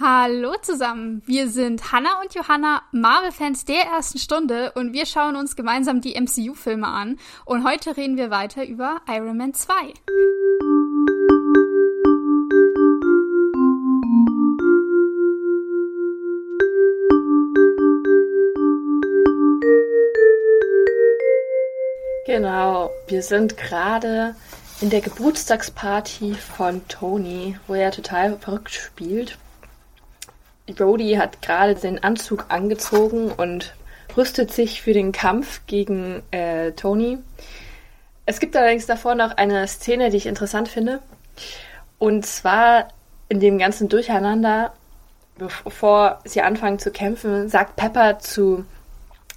Hallo zusammen, wir sind Hannah und Johanna, Marvel-Fans der ersten Stunde und wir schauen uns gemeinsam die MCU-Filme an und heute reden wir weiter über Iron Man 2. Genau, wir sind gerade in der Geburtstagsparty von Tony, wo er total verrückt spielt. Brody hat gerade den Anzug angezogen und rüstet sich für den Kampf gegen äh, Tony. Es gibt allerdings davor noch eine Szene, die ich interessant finde. Und zwar in dem ganzen Durcheinander, bevor sie anfangen zu kämpfen, sagt Pepper zu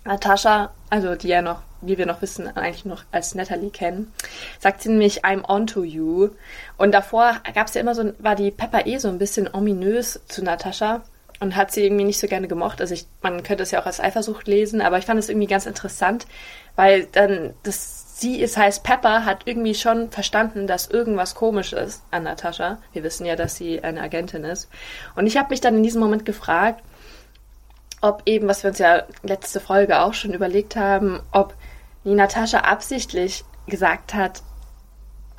Natascha, also die ja noch, wie wir noch wissen, eigentlich noch als Natalie kennen, sagt sie nämlich I'm on to you. Und davor gab es ja immer so, war die Pepper eh so ein bisschen ominös zu Natascha und hat sie irgendwie nicht so gerne gemocht. Also ich, man könnte es ja auch als Eifersucht lesen, aber ich fand es irgendwie ganz interessant, weil dann das sie ist heißt Pepper hat irgendwie schon verstanden, dass irgendwas komisch ist an Natascha. Wir wissen ja, dass sie eine Agentin ist. Und ich habe mich dann in diesem Moment gefragt, ob eben, was wir uns ja letzte Folge auch schon überlegt haben, ob die Natascha absichtlich gesagt hat,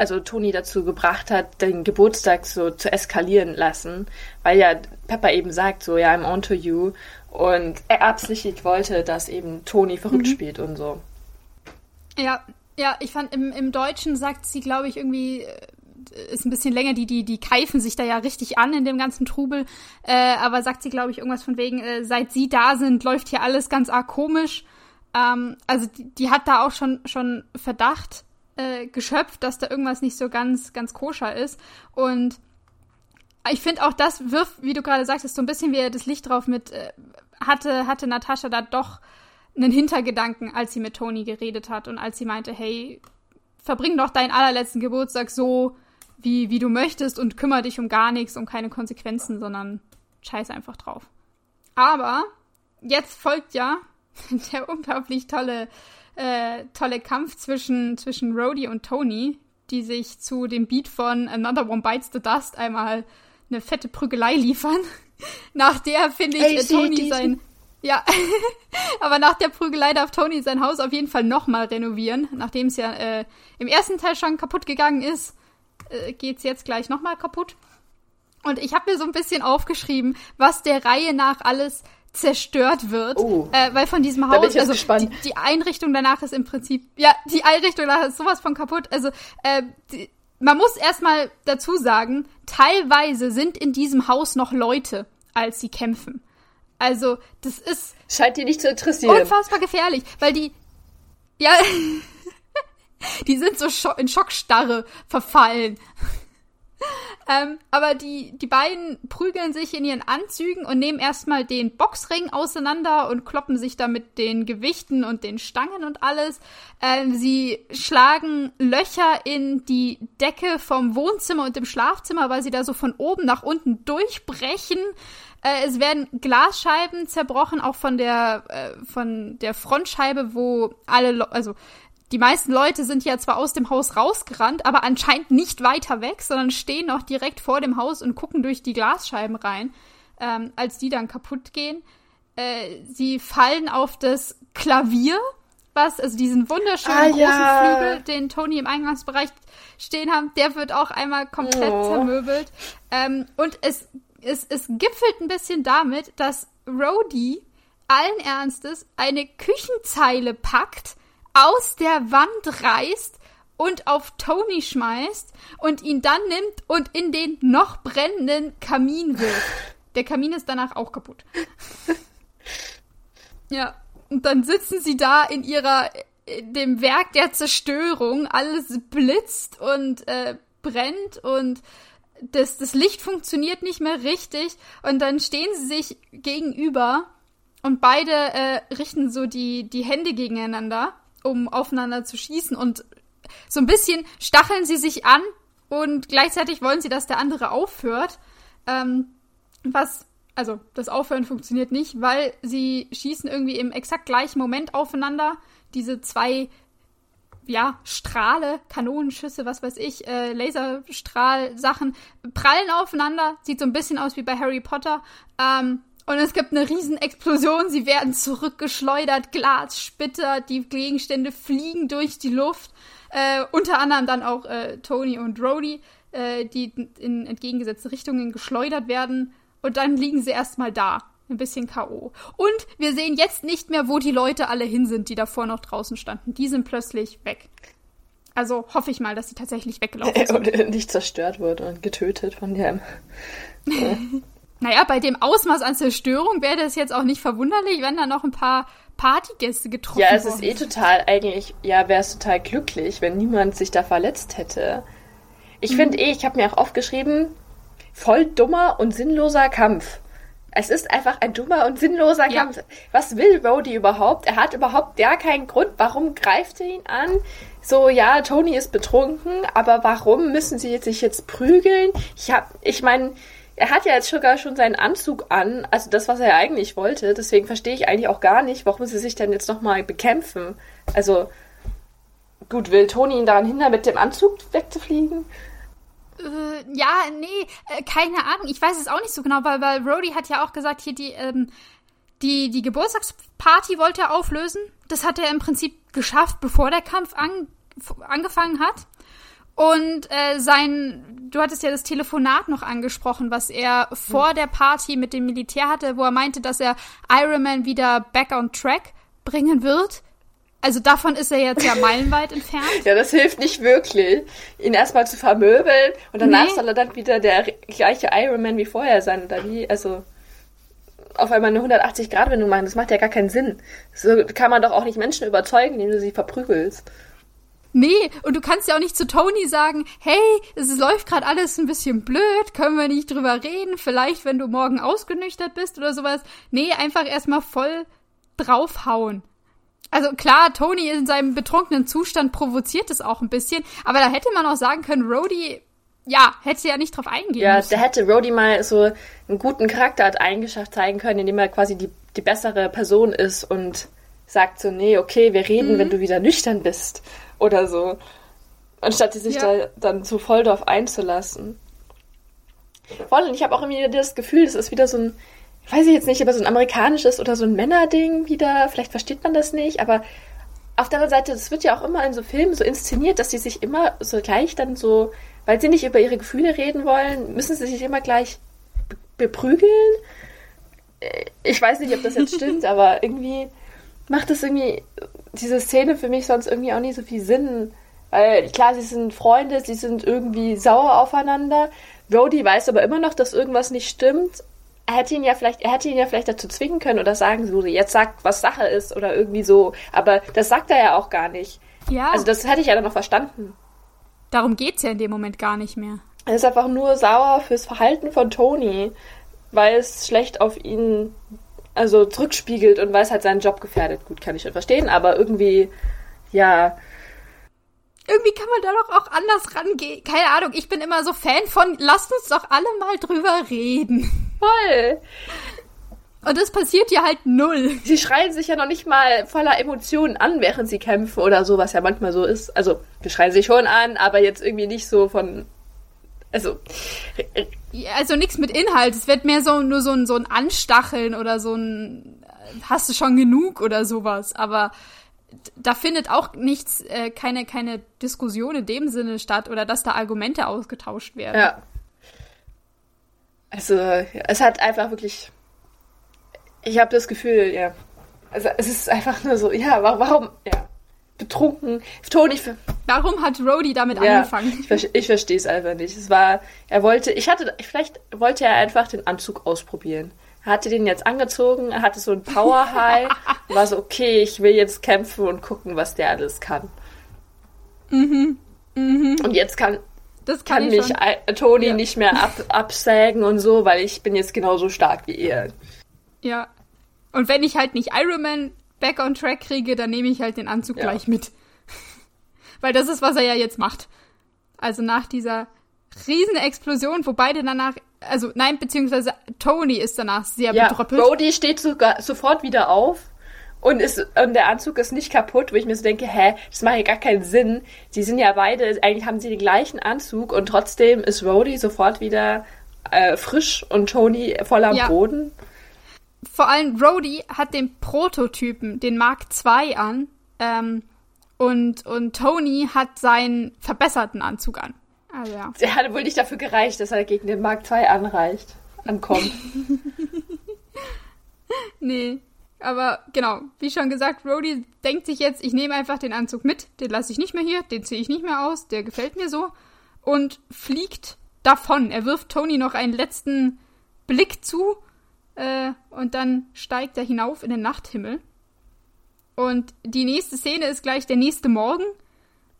also Toni dazu gebracht hat, den Geburtstag so zu eskalieren lassen, weil ja Pepper eben sagt, so, ja, I'm on to you. Und er absichtlich wollte, dass eben Toni verrückt mhm. spielt und so. Ja, ja, ich fand, im, im Deutschen sagt sie, glaube ich, irgendwie, äh, ist ein bisschen länger, die, die, die keifen sich da ja richtig an in dem ganzen Trubel. Äh, aber sagt sie, glaube ich, irgendwas von wegen, äh, seit sie da sind, läuft hier alles ganz arg komisch. Ähm, also die, die hat da auch schon, schon Verdacht äh, geschöpft, dass da irgendwas nicht so ganz, ganz koscher ist. Und ich finde auch das wirft, wie du gerade sagtest, so ein bisschen wie das Licht drauf mit, äh, hatte, hatte Natascha da doch einen Hintergedanken, als sie mit Toni geredet hat und als sie meinte, hey, verbring doch deinen allerletzten Geburtstag so, wie, wie du möchtest und kümmere dich um gar nichts, um keine Konsequenzen, sondern scheiß einfach drauf. Aber jetzt folgt ja der unglaublich tolle äh, tolle Kampf zwischen, zwischen Rhodey und Tony, die sich zu dem Beat von Another One Bites the Dust einmal eine fette Prügelei liefern. nach der finde ich Ey, Tony sein. Ja, aber nach der Prügelei darf Tony sein Haus auf jeden Fall nochmal renovieren. Nachdem es ja äh, im ersten Teil schon kaputt gegangen ist, äh, es jetzt gleich nochmal kaputt. Und ich habe mir so ein bisschen aufgeschrieben, was der Reihe nach alles zerstört wird, oh. äh, weil von diesem Haus, also die, die, Einrichtung danach ist im Prinzip, ja, die Einrichtung danach ist sowas von kaputt. Also äh, die, man muss erstmal dazu sagen, teilweise sind in diesem Haus noch Leute, als sie kämpfen. Also das ist scheint die nicht zu interessieren. Unfassbar gefährlich, weil die ja die sind so in Schockstarre verfallen. Ähm, aber die, die beiden prügeln sich in ihren Anzügen und nehmen erstmal den Boxring auseinander und kloppen sich da mit den Gewichten und den Stangen und alles. Ähm, sie schlagen Löcher in die Decke vom Wohnzimmer und dem Schlafzimmer, weil sie da so von oben nach unten durchbrechen. Äh, es werden Glasscheiben zerbrochen, auch von der, äh, von der Frontscheibe, wo alle, also die meisten Leute sind ja zwar aus dem Haus rausgerannt, aber anscheinend nicht weiter weg, sondern stehen noch direkt vor dem Haus und gucken durch die Glasscheiben rein, ähm, als die dann kaputt gehen. Äh, sie fallen auf das Klavier, was, also diesen wunderschönen ah, großen ja. Flügel, den Tony im Eingangsbereich stehen haben, der wird auch einmal komplett oh. zermöbelt. Ähm, und es, es, es gipfelt ein bisschen damit, dass Rhodey allen Ernstes eine Küchenzeile packt, aus der Wand reißt und auf Tony schmeißt und ihn dann nimmt und in den noch brennenden Kamin wirft. Der Kamin ist danach auch kaputt. ja, und dann sitzen sie da in ihrer in dem Werk der Zerstörung, alles blitzt und äh, brennt und das, das Licht funktioniert nicht mehr richtig und dann stehen sie sich gegenüber und beide äh, richten so die, die Hände gegeneinander um aufeinander zu schießen und so ein bisschen stacheln sie sich an und gleichzeitig wollen sie, dass der andere aufhört. Ähm, was, also das Aufhören funktioniert nicht, weil sie schießen irgendwie im exakt gleichen Moment aufeinander. Diese zwei ja, Strahle, Kanonenschüsse, was weiß ich, äh, Laserstrahl-Sachen prallen aufeinander. Sieht so ein bisschen aus wie bei Harry Potter. Ähm, und es gibt eine Riesenexplosion. Sie werden zurückgeschleudert, Glas, Splitter, die Gegenstände fliegen durch die Luft. Äh, unter anderem dann auch äh, Tony und Rhodey, äh, die in entgegengesetzte Richtungen geschleudert werden. Und dann liegen sie erstmal da. Ein bisschen K.O. Und wir sehen jetzt nicht mehr, wo die Leute alle hin sind, die davor noch draußen standen. Die sind plötzlich weg. Also hoffe ich mal, dass sie tatsächlich weggelaufen sind. Und nicht zerstört wurde und getötet von dem. Ja. naja, bei dem Ausmaß an Zerstörung wäre das jetzt auch nicht verwunderlich, wenn da noch ein paar Partygäste getroffen Ja, es ist eh total, eigentlich, ja, wäre es total glücklich, wenn niemand sich da verletzt hätte. Ich mhm. finde eh, ich habe mir auch aufgeschrieben, voll dummer und sinnloser Kampf. Es ist einfach ein dummer und sinnloser ja. Kampf. Was will Rhodey überhaupt? Er hat überhaupt gar keinen Grund. Warum greift er ihn an? So, ja, Tony ist betrunken, aber warum müssen sie sich jetzt prügeln? Ich hab, ich meine, er hat ja jetzt sogar schon seinen Anzug an, also das, was er eigentlich wollte. Deswegen verstehe ich eigentlich auch gar nicht, warum sie sich denn jetzt nochmal bekämpfen. Also, gut, will Tony ihn daran hindern, mit dem Anzug wegzufliegen? Äh, ja, nee, äh, keine Ahnung. Ich weiß es auch nicht so genau, weil, weil Rhodey hat ja auch gesagt, hier die, ähm, die, die Geburtstagsparty wollte er auflösen. Das hat er im Prinzip geschafft, bevor der Kampf an, angefangen hat. Und äh, sein, du hattest ja das Telefonat noch angesprochen, was er vor hm. der Party mit dem Militär hatte, wo er meinte, dass er Iron Man wieder back on track bringen wird. Also davon ist er jetzt ja meilenweit entfernt. Ja, das hilft nicht wirklich, ihn erstmal zu vermöbeln und danach nee. soll er dann wieder der gleiche Iron Man wie vorher sein oder wie? Also auf einmal eine 180-Grad-Wendung machen, das macht ja gar keinen Sinn. So kann man doch auch nicht Menschen überzeugen, indem du sie verprügelst. Nee, und du kannst ja auch nicht zu Tony sagen, hey, es läuft gerade alles ein bisschen blöd, können wir nicht drüber reden, vielleicht wenn du morgen ausgenüchtert bist oder sowas. Nee, einfach erstmal voll draufhauen. Also klar, Tony in seinem betrunkenen Zustand provoziert es auch ein bisschen, aber da hätte man auch sagen können, Rhodey, ja, hätte ja nicht drauf eingehen Ja, müssen. da hätte Rhodey mal so einen guten Charaktereigenschaft zeigen können, indem er quasi die, die bessere Person ist und sagt so, nee, okay, wir reden, mhm. wenn du wieder nüchtern bist oder so. Anstatt sich ja. da dann so voll drauf einzulassen. Voll, und ich habe auch irgendwie das Gefühl, das ist wieder so ein weiß ich jetzt nicht, aber so ein amerikanisches oder so ein Männerding wieder, vielleicht versteht man das nicht, aber auf der anderen Seite, es wird ja auch immer in so Filmen so inszeniert, dass sie sich immer so gleich dann so, weil sie nicht über ihre Gefühle reden wollen, müssen sie sich immer gleich beprügeln. Ich weiß nicht, ob das jetzt stimmt, aber irgendwie macht das irgendwie diese Szene für mich sonst irgendwie auch nicht so viel Sinn. Weil klar, sie sind Freunde, sie sind irgendwie sauer aufeinander. Rhodey weiß aber immer noch, dass irgendwas nicht stimmt er hätte ihn ja vielleicht, er hätte ihn ja vielleicht dazu zwingen können oder sagen, so, jetzt sagt, was Sache ist oder irgendwie so. Aber das sagt er ja auch gar nicht. Ja. Also das hätte ich ja dann noch verstanden. Darum geht's ja in dem Moment gar nicht mehr. Er ist einfach nur sauer fürs Verhalten von Tony, weil es schlecht auf ihn also zurückspiegelt und weil es halt seinen Job gefährdet. Gut, kann ich schon verstehen, aber irgendwie, ja, irgendwie kann man da doch auch anders rangehen. Keine Ahnung, ich bin immer so Fan von, lasst uns doch alle mal drüber reden. Voll. Und das passiert ja halt null. Sie schreien sich ja noch nicht mal voller Emotionen an, während sie kämpfen oder so, was ja manchmal so ist. Also, wir schreien sich schon an, aber jetzt irgendwie nicht so von. Also. Also nichts mit Inhalt. Es wird mehr so nur so ein, so ein Anstacheln oder so ein hast du schon genug oder sowas. Aber da findet auch nichts, äh, keine, keine Diskussion in dem Sinne statt oder dass da Argumente ausgetauscht werden. Ja. Also, es hat einfach wirklich. Ich habe das Gefühl, ja. Also, es ist einfach nur so, ja, warum, ja. Betrunken. Toni. Warum hat Rhodey damit ja, angefangen? Ich, ich verstehe es einfach nicht. Es war, er wollte, ich hatte, vielleicht wollte er einfach den Anzug ausprobieren. Er hatte den jetzt angezogen, er hatte so ein Power High, war so, okay, ich will jetzt kämpfen und gucken, was der alles kann. Mhm. Mhm. Und jetzt kann, das kann, kann mich schon. Toni ja. nicht mehr ab, absägen und so, weil ich bin jetzt genauso stark wie er. Ja. Und wenn ich halt nicht Iron Man back on track kriege, dann nehme ich halt den Anzug ja. gleich mit. weil das ist, was er ja jetzt macht. Also nach dieser riesen Explosion, wo beide danach also nein, beziehungsweise Tony ist danach sehr ja, bedröppelt. Brody steht sogar sofort wieder auf und, ist, und der Anzug ist nicht kaputt, wo ich mir so denke, hä, das macht ja gar keinen Sinn. Die sind ja beide, eigentlich haben sie den gleichen Anzug und trotzdem ist Rhodey sofort wieder äh, frisch und Tony voller ja. Boden. Vor allem Rhodey hat den Prototypen, den Mark II an, ähm, und, und Tony hat seinen verbesserten Anzug an. Also ja. Der hat wohl nicht dafür gereicht, dass er gegen den Mark II anreicht, ankommt. nee. Aber genau, wie schon gesagt, Rhodey denkt sich jetzt, ich nehme einfach den Anzug mit, den lasse ich nicht mehr hier, den ziehe ich nicht mehr aus, der gefällt mir so. Und fliegt davon. Er wirft Tony noch einen letzten Blick zu äh, und dann steigt er hinauf in den Nachthimmel. Und die nächste Szene ist gleich der nächste Morgen,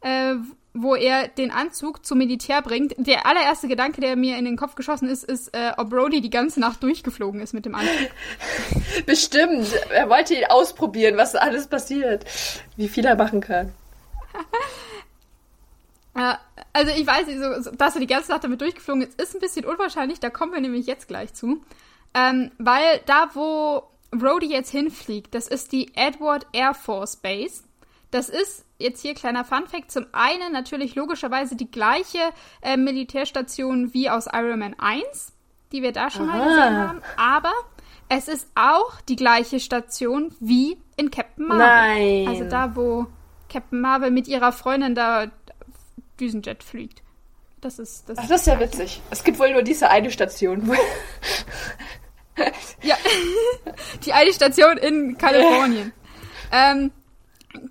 äh, wo er den Anzug zum Militär bringt. Der allererste Gedanke, der mir in den Kopf geschossen ist, ist, äh, ob Brody die ganze Nacht durchgeflogen ist mit dem Anzug. Bestimmt. Er wollte ihn ausprobieren, was alles passiert. Wie viel er machen kann. äh, also ich weiß nicht, so, dass er die ganze Nacht damit durchgeflogen ist, ist ein bisschen unwahrscheinlich. Da kommen wir nämlich jetzt gleich zu. Ähm, weil da, wo Brody jetzt hinfliegt, das ist die Edward Air Force Base. Das ist jetzt hier kleiner Funfact. Zum einen natürlich logischerweise die gleiche äh, Militärstation wie aus Iron Man 1, die wir da schon Aha. mal gesehen haben. Aber es ist auch die gleiche Station wie in Captain Marvel. Nein. Also da, wo Captain Marvel mit ihrer Freundin da Düsenjet fliegt. Das ist das. Ach, das ist ja witzig. Es gibt wohl nur diese eine Station. Ja, die eine Station in Kalifornien. ähm,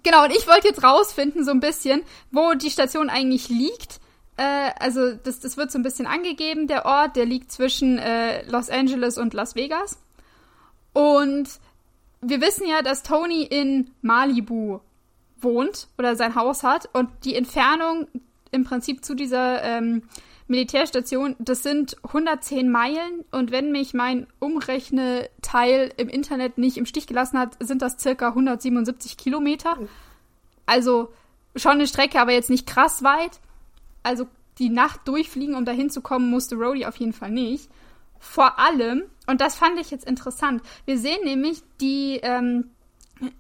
genau, und ich wollte jetzt rausfinden, so ein bisschen, wo die Station eigentlich liegt. Äh, also, das, das wird so ein bisschen angegeben, der Ort, der liegt zwischen äh, Los Angeles und Las Vegas. Und wir wissen ja, dass Tony in Malibu wohnt oder sein Haus hat und die Entfernung im Prinzip zu dieser ähm, Militärstation, das sind 110 Meilen und wenn mich mein Umrechneteil im Internet nicht im Stich gelassen hat, sind das circa 177 Kilometer. Also schon eine Strecke, aber jetzt nicht krass weit. Also die Nacht durchfliegen, um dahin zu kommen, musste Rhodey auf jeden Fall nicht. Vor allem, und das fand ich jetzt interessant, wir sehen nämlich die, ähm,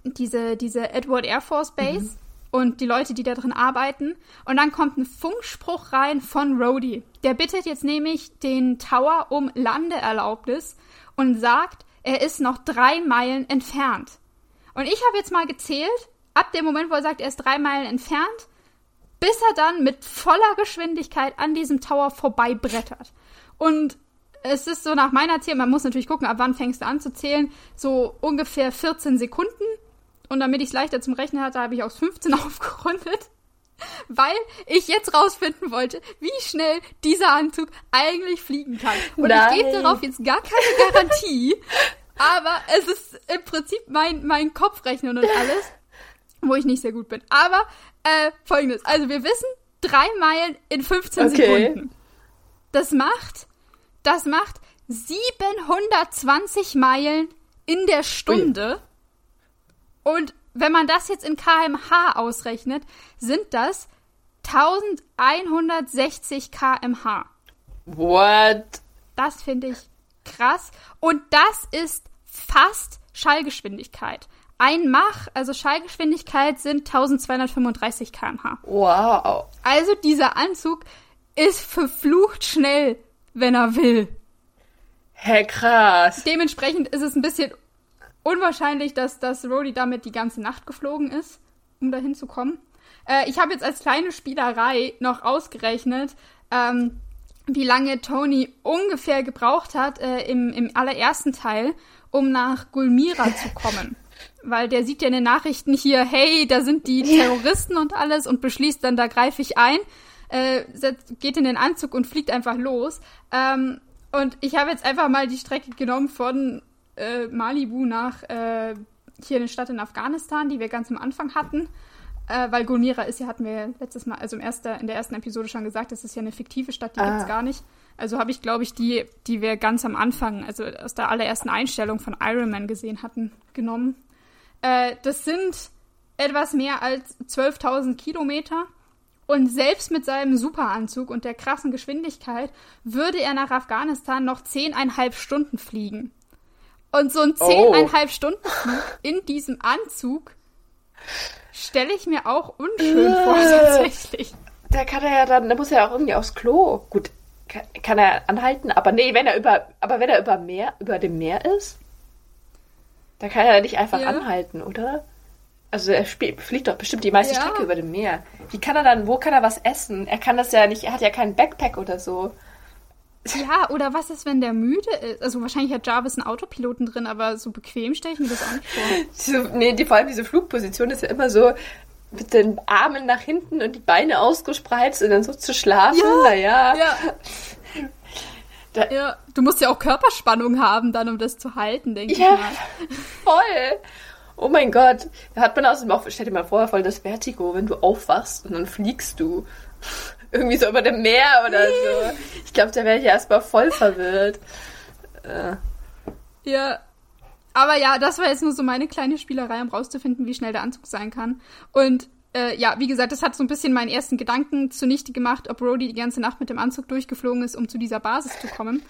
diese, diese Edward Air Force Base. Mhm und die Leute, die da drin arbeiten. Und dann kommt ein Funkspruch rein von Rhodey. Der bittet jetzt nämlich den Tower um Landeerlaubnis und sagt, er ist noch drei Meilen entfernt. Und ich habe jetzt mal gezählt, ab dem Moment, wo er sagt, er ist drei Meilen entfernt, bis er dann mit voller Geschwindigkeit an diesem Tower vorbeibrettert. Und es ist so nach meiner Zählung, man muss natürlich gucken, ab wann fängst du an zu zählen, so ungefähr 14 Sekunden und damit ich es leichter zum Rechnen hatte, habe ich auf 15 aufgerundet. Weil ich jetzt rausfinden wollte, wie schnell dieser Anzug eigentlich fliegen kann. Und Nein. ich gebe darauf jetzt gar keine Garantie. aber es ist im Prinzip mein, mein Kopfrechnen und alles, wo ich nicht sehr gut bin. Aber äh, folgendes. Also wir wissen, drei Meilen in 15 okay. Sekunden. Das macht, das macht 720 Meilen in der Stunde. Ui. Und wenn man das jetzt in kmh ausrechnet, sind das 1160 kmh. What? Das finde ich krass. Und das ist fast Schallgeschwindigkeit. Ein Mach, also Schallgeschwindigkeit, sind 1235 kmh. Wow. Also dieser Anzug ist verflucht schnell, wenn er will. Hä, hey, krass. Dementsprechend ist es ein bisschen unwahrscheinlich, dass, dass Rhodey damit die ganze Nacht geflogen ist, um dahin zu kommen. Äh, ich habe jetzt als kleine Spielerei noch ausgerechnet, ähm, wie lange Tony ungefähr gebraucht hat äh, im, im allerersten Teil, um nach Gulmira zu kommen. Weil der sieht ja in den Nachrichten hier, hey, da sind die Terroristen und alles und beschließt dann, da greife ich ein, äh, geht in den Anzug und fliegt einfach los. Ähm, und ich habe jetzt einfach mal die Strecke genommen von äh, Malibu nach äh, hier eine Stadt in Afghanistan, die wir ganz am Anfang hatten. Äh, weil Gulmira ist ja, hatten wir letztes Mal, also im erster, in der ersten Episode schon gesagt, das ist ja eine fiktive Stadt, die ah. es gar nicht. Also habe ich, glaube ich, die, die wir ganz am Anfang, also aus der allerersten Einstellung von Iron Man gesehen hatten, genommen. Äh, das sind etwas mehr als 12.000 Kilometer. Und selbst mit seinem Superanzug und der krassen Geschwindigkeit würde er nach Afghanistan noch zehneinhalb Stunden fliegen. Und so ein zehneinhalb oh. Stunden in diesem Anzug stelle ich mir auch unschön vor, tatsächlich. Da kann er ja dann, da muss er ja auch irgendwie aufs Klo. Gut, kann, kann, er anhalten, aber nee, wenn er über, aber wenn er über Meer, über dem Meer ist, da kann er nicht einfach ja. anhalten, oder? Also er fliegt doch bestimmt die meiste ja. Strecke über dem Meer. Wie kann er dann, wo kann er was essen? Er kann das ja nicht, er hat ja keinen Backpack oder so. Ja, oder was ist, wenn der müde ist? Also wahrscheinlich hat Jarvis einen Autopiloten drin, aber so bequem stelle ich mir das auch nicht vor. so, nee, die, vor allem diese Flugposition ist ja immer so mit den Armen nach hinten und die Beine ausgespreizt und dann so zu schlafen. Ja, naja. Ja. Da, ja, du musst ja auch Körperspannung haben dann, um das zu halten, denke ja, ich mal. voll. Oh mein Gott. Da hat man außerdem auch, stell dir mal vor, voll das Vertigo, wenn du aufwachst und dann fliegst du. Irgendwie so über dem Meer oder so. Ich glaube, da wäre ich erstmal voll verwirrt. Äh. Ja. Aber ja, das war jetzt nur so meine kleine Spielerei, um rauszufinden, wie schnell der Anzug sein kann. Und äh, ja, wie gesagt, das hat so ein bisschen meinen ersten Gedanken zunichte gemacht, ob Rody die ganze Nacht mit dem Anzug durchgeflogen ist, um zu dieser Basis zu kommen.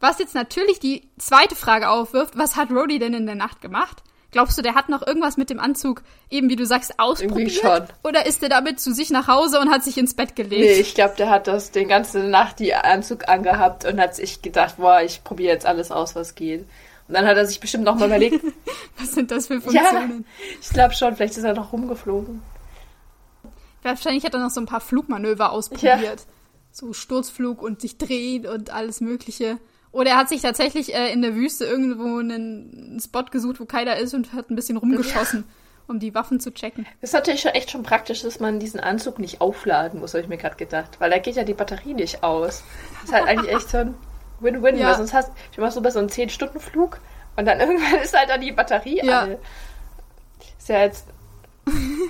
Was jetzt natürlich die zweite Frage aufwirft, was hat Rody denn in der Nacht gemacht? Glaubst du, der hat noch irgendwas mit dem Anzug, eben wie du sagst, ausprobiert? Irgendwie schon. Oder ist er damit zu sich nach Hause und hat sich ins Bett gelegt? Nee, ich glaube, der hat das den ganze Nacht die Anzug angehabt und hat sich gedacht, boah, ich probiere jetzt alles aus, was geht. Und dann hat er sich bestimmt noch mal überlegt. was sind das für Funktionen? Ja, ich glaube schon, vielleicht ist er noch rumgeflogen. Wahrscheinlich hat er noch so ein paar Flugmanöver ausprobiert. Ja. So Sturzflug und sich drehen und alles Mögliche. Oder er hat sich tatsächlich äh, in der Wüste irgendwo einen Spot gesucht, wo keiner ist und hat ein bisschen rumgeschossen, um die Waffen zu checken. Das ist natürlich schon echt schon praktisch, dass man diesen Anzug nicht aufladen muss, habe ich mir gerade gedacht. Weil da geht ja die Batterie nicht aus. Das ist halt eigentlich echt so ein Win-Win. Ja. Weil sonst hast du machst so bei so einen 10-Stunden-Flug und dann irgendwann ist halt dann die Batterie ja. alle. Ist ja jetzt.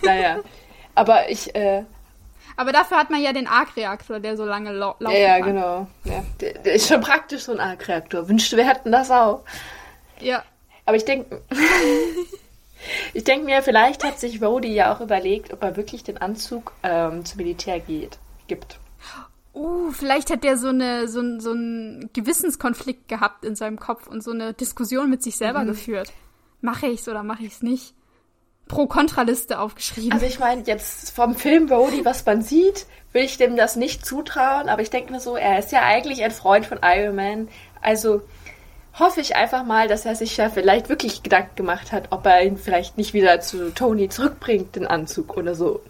naja. Aber ich, äh, aber dafür hat man ja den Arc-Reaktor, der so lange lau laufen ja. Ja, genau. Ja. Der, der, ist schon praktisch, so ein Arc-Reaktor. Wünschte, wir hätten das auch. Ja. Aber ich denke... ich denke mir, vielleicht hat sich Rhodey ja auch überlegt, ob er wirklich den Anzug ähm, zum Militär geht, gibt. Uh, vielleicht hat der so, eine, so, so einen Gewissenskonflikt gehabt in seinem Kopf und so eine Diskussion mit sich selber mhm. geführt. Mache ich's oder mache ich's nicht? Pro-Kontra-Liste aufgeschrieben. Also ich meine, jetzt vom Film Brody, was man sieht, will ich dem das nicht zutrauen, aber ich denke mir so, er ist ja eigentlich ein Freund von Iron Man. Also hoffe ich einfach mal, dass er sich ja vielleicht wirklich Gedanken gemacht hat, ob er ihn vielleicht nicht wieder zu Tony zurückbringt, den Anzug oder so.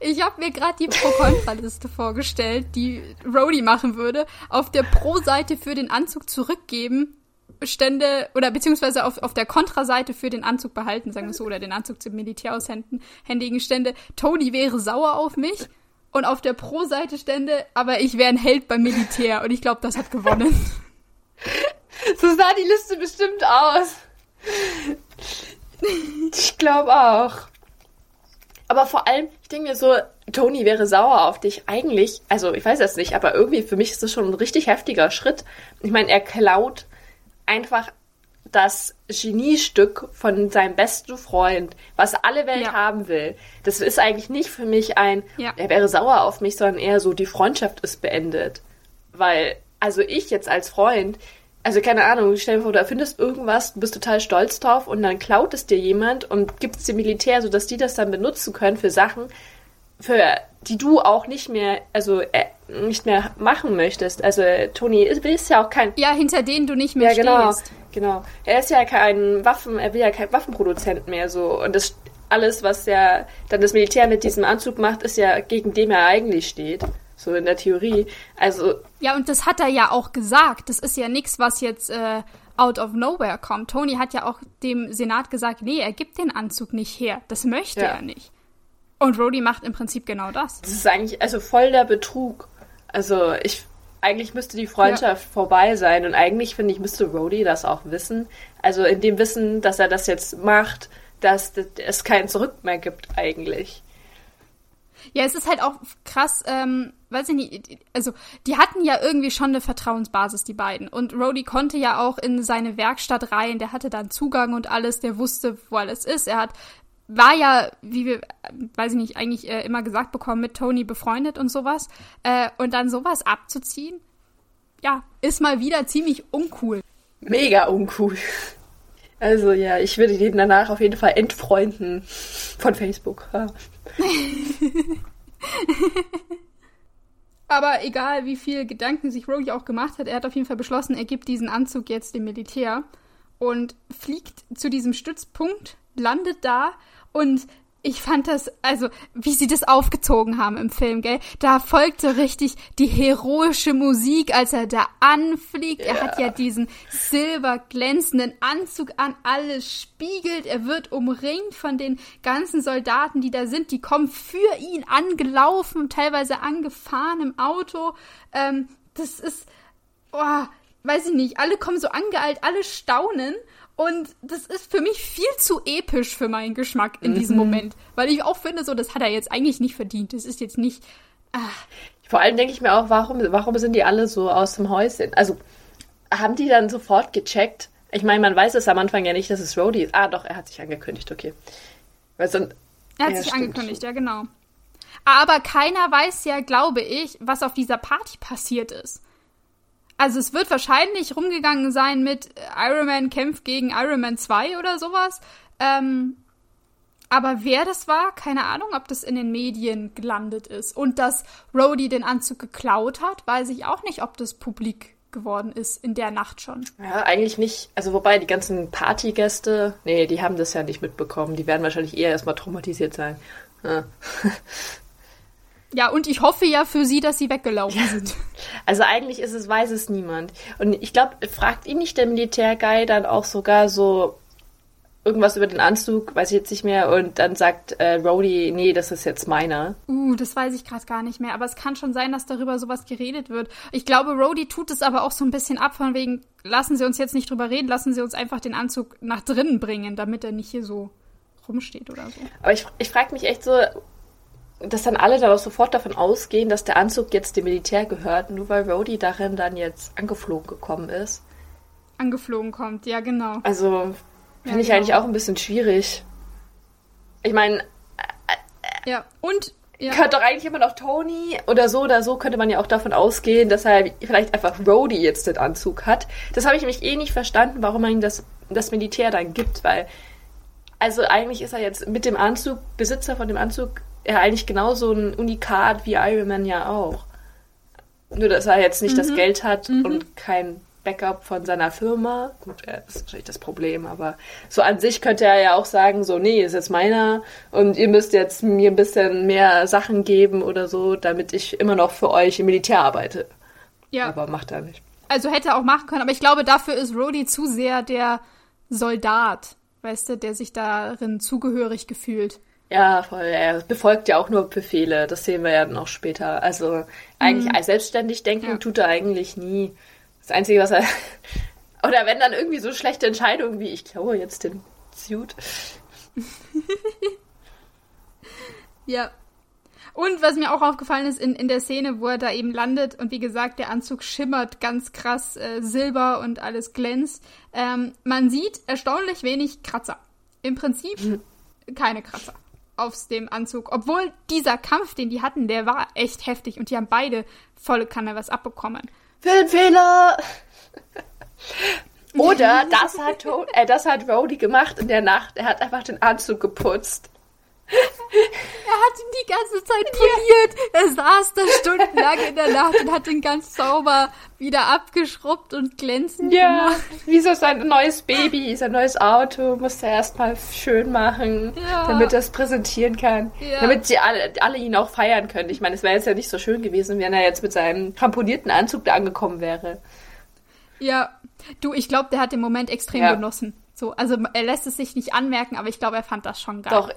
Ich habe mir gerade die Pro-Kontra-Liste vorgestellt, die Rhodey machen würde. Auf der Pro-Seite für den Anzug zurückgeben Stände oder beziehungsweise auf, auf der Kontraseite für den Anzug behalten, sagen wir so, oder den Anzug zum Militär aushändigen Stände, Tony wäre sauer auf mich und auf der Pro-Seite Stände, aber ich wäre ein Held beim Militär und ich glaube, das hat gewonnen. so sah die Liste bestimmt aus. Ich glaube auch. Aber vor allem, ich denke mir so, Tony wäre sauer auf dich. Eigentlich, also ich weiß das nicht, aber irgendwie für mich ist das schon ein richtig heftiger Schritt. Ich meine, er klaut einfach das Geniestück von seinem besten Freund, was alle Welt ja. haben will. Das ist eigentlich nicht für mich ein, ja. er wäre sauer auf mich, sondern eher so, die Freundschaft ist beendet. Weil, also ich jetzt als Freund, also keine Ahnung, stell dir vor, du erfindest irgendwas, du bist total stolz drauf und dann klaut es dir jemand und gibt es dem Militär, sodass die das dann benutzen können für Sachen, für die du auch nicht mehr, also äh, nicht mehr machen möchtest. Also Tony ist, ist, ja auch kein. Ja, hinter denen du nicht mehr ja, genau, stehst. Genau. Er ist ja kein Waffen, er will ja kein Waffenproduzent mehr so. Und das alles, was ja dann das Militär mit diesem Anzug macht, ist ja gegen dem er eigentlich steht. So in der Theorie. Also. Ja, und das hat er ja auch gesagt. Das ist ja nichts, was jetzt äh, out of nowhere kommt. Tony hat ja auch dem Senat gesagt, nee, er gibt den Anzug nicht her. Das möchte ja. er nicht. Und Rhodey macht im Prinzip genau das. Das ist eigentlich also voll der Betrug. Also ich eigentlich müsste die Freundschaft ja. vorbei sein und eigentlich finde ich müsste Rhodey das auch wissen. Also in dem Wissen, dass er das jetzt macht, dass es kein Zurück mehr gibt eigentlich. Ja, es ist halt auch krass, ähm, weiß ich nicht, also die hatten ja irgendwie schon eine Vertrauensbasis, die beiden. Und Rhodey konnte ja auch in seine Werkstatt rein, der hatte dann Zugang und alles, der wusste, wo alles ist. Er hat war ja, wie wir, weiß ich nicht, eigentlich äh, immer gesagt bekommen, mit Tony befreundet und sowas. Äh, und dann sowas abzuziehen, ja, ist mal wieder ziemlich uncool. Mega uncool. Also ja, ich würde den danach auf jeden Fall entfreunden von Facebook. Ja. Aber egal, wie viel Gedanken sich Rogi auch gemacht hat, er hat auf jeden Fall beschlossen, er gibt diesen Anzug jetzt dem Militär und fliegt zu diesem Stützpunkt, landet da und ich fand das, also, wie sie das aufgezogen haben im Film, gell? Da folgte richtig die heroische Musik, als er da anfliegt. Ja. Er hat ja diesen silberglänzenden Anzug an, alles spiegelt. Er wird umringt von den ganzen Soldaten, die da sind. Die kommen für ihn angelaufen, teilweise angefahren im Auto. Ähm, das ist, oh, weiß ich nicht, alle kommen so angeeilt, alle staunen. Und das ist für mich viel zu episch für meinen Geschmack in mhm. diesem Moment. Weil ich auch finde, so, das hat er jetzt eigentlich nicht verdient. Das ist jetzt nicht. Ah. Vor allem denke ich mir auch, warum, warum sind die alle so aus dem Häuschen? Also, haben die dann sofort gecheckt? Ich meine, man weiß es am Anfang ja nicht, dass es Rhodey ist. Ah, doch, er hat sich angekündigt, okay. Weil sonst, er hat ja, sich stimmt. angekündigt, ja, genau. Aber keiner weiß ja, glaube ich, was auf dieser Party passiert ist. Also es wird wahrscheinlich rumgegangen sein mit Iron Man kämpft gegen Iron Man 2 oder sowas. Ähm, aber wer das war, keine Ahnung, ob das in den Medien gelandet ist. Und dass Rhodey den Anzug geklaut hat, weiß ich auch nicht, ob das publik geworden ist in der Nacht schon. Ja, eigentlich nicht. Also wobei die ganzen Partygäste, nee, die haben das ja nicht mitbekommen. Die werden wahrscheinlich eher erstmal traumatisiert sein. Ja. Ja, und ich hoffe ja für sie, dass sie weggelaufen ja. sind. Also eigentlich ist es, weiß es niemand. Und ich glaube, fragt ihn nicht der Militärguy dann auch sogar so irgendwas über den Anzug, weiß ich jetzt nicht mehr, und dann sagt äh, Rhodey, nee, das ist jetzt meiner. Uh, das weiß ich gerade gar nicht mehr, aber es kann schon sein, dass darüber sowas geredet wird. Ich glaube, Rhodey tut es aber auch so ein bisschen ab, von wegen, lassen Sie uns jetzt nicht drüber reden, lassen Sie uns einfach den Anzug nach drinnen bringen, damit er nicht hier so rumsteht oder so. Aber ich, ich frage mich echt so, dass dann alle dann auch sofort davon ausgehen, dass der Anzug jetzt dem Militär gehört, nur weil Rhodey darin dann jetzt angeflogen gekommen ist. Angeflogen kommt, ja, genau. Also finde ja, ich genau. eigentlich auch ein bisschen schwierig. Ich meine. Äh, ja, und. Ja. Könnte doch eigentlich immer noch Tony oder so oder so könnte man ja auch davon ausgehen, dass er vielleicht einfach Rhodey jetzt den Anzug hat. Das habe ich nämlich eh nicht verstanden, warum man ihm das, das Militär dann gibt, weil also eigentlich ist er jetzt mit dem Anzug, Besitzer von dem Anzug, er eigentlich genauso ein Unikat wie Iron Man ja auch. Nur, dass er jetzt nicht mhm. das Geld hat mhm. und kein Backup von seiner Firma. Gut, das ist wahrscheinlich das Problem, aber so an sich könnte er ja auch sagen, so, nee, ist jetzt meiner und ihr müsst jetzt mir ein bisschen mehr Sachen geben oder so, damit ich immer noch für euch im Militär arbeite. Ja. Aber macht er nicht. Also hätte er auch machen können, aber ich glaube, dafür ist Rhodey zu sehr der Soldat, weißt du, der sich darin zugehörig gefühlt. Ja, voll. Er befolgt ja auch nur Befehle. Das sehen wir ja dann auch später. Also eigentlich mhm. selbstständig denken ja. tut er eigentlich nie. Das Einzige, was er. Oder wenn dann irgendwie so schlechte Entscheidungen wie ich klaue jetzt den Suit. ja. Und was mir auch aufgefallen ist in, in der Szene, wo er da eben landet und wie gesagt, der Anzug schimmert ganz krass äh, silber und alles glänzt. Ähm, man sieht erstaunlich wenig Kratzer. Im Prinzip mhm. keine Kratzer auf dem Anzug. Obwohl dieser Kampf, den die hatten, der war echt heftig und die haben beide volle Kanne was abbekommen. Filmfehler! Oder das hat, äh, das hat Rhodey gemacht in der Nacht. Er hat einfach den Anzug geputzt. Er hat ihn die ganze Zeit poliert. Er saß da stundenlang in der Nacht und hat ihn ganz sauber wieder abgeschrubbt und glänzend ja, gemacht. wie so sein neues Baby, sein neues Auto musste er erstmal schön machen, ja. damit er es präsentieren kann. Ja. Damit sie alle, alle ihn auch feiern können. Ich meine, es wäre jetzt ja nicht so schön gewesen, wenn er jetzt mit seinem tramponierten Anzug da angekommen wäre. Ja, du, ich glaube, der hat den Moment extrem ja. genossen. So, also er lässt es sich nicht anmerken, aber ich glaube, er fand das schon geil. Doch,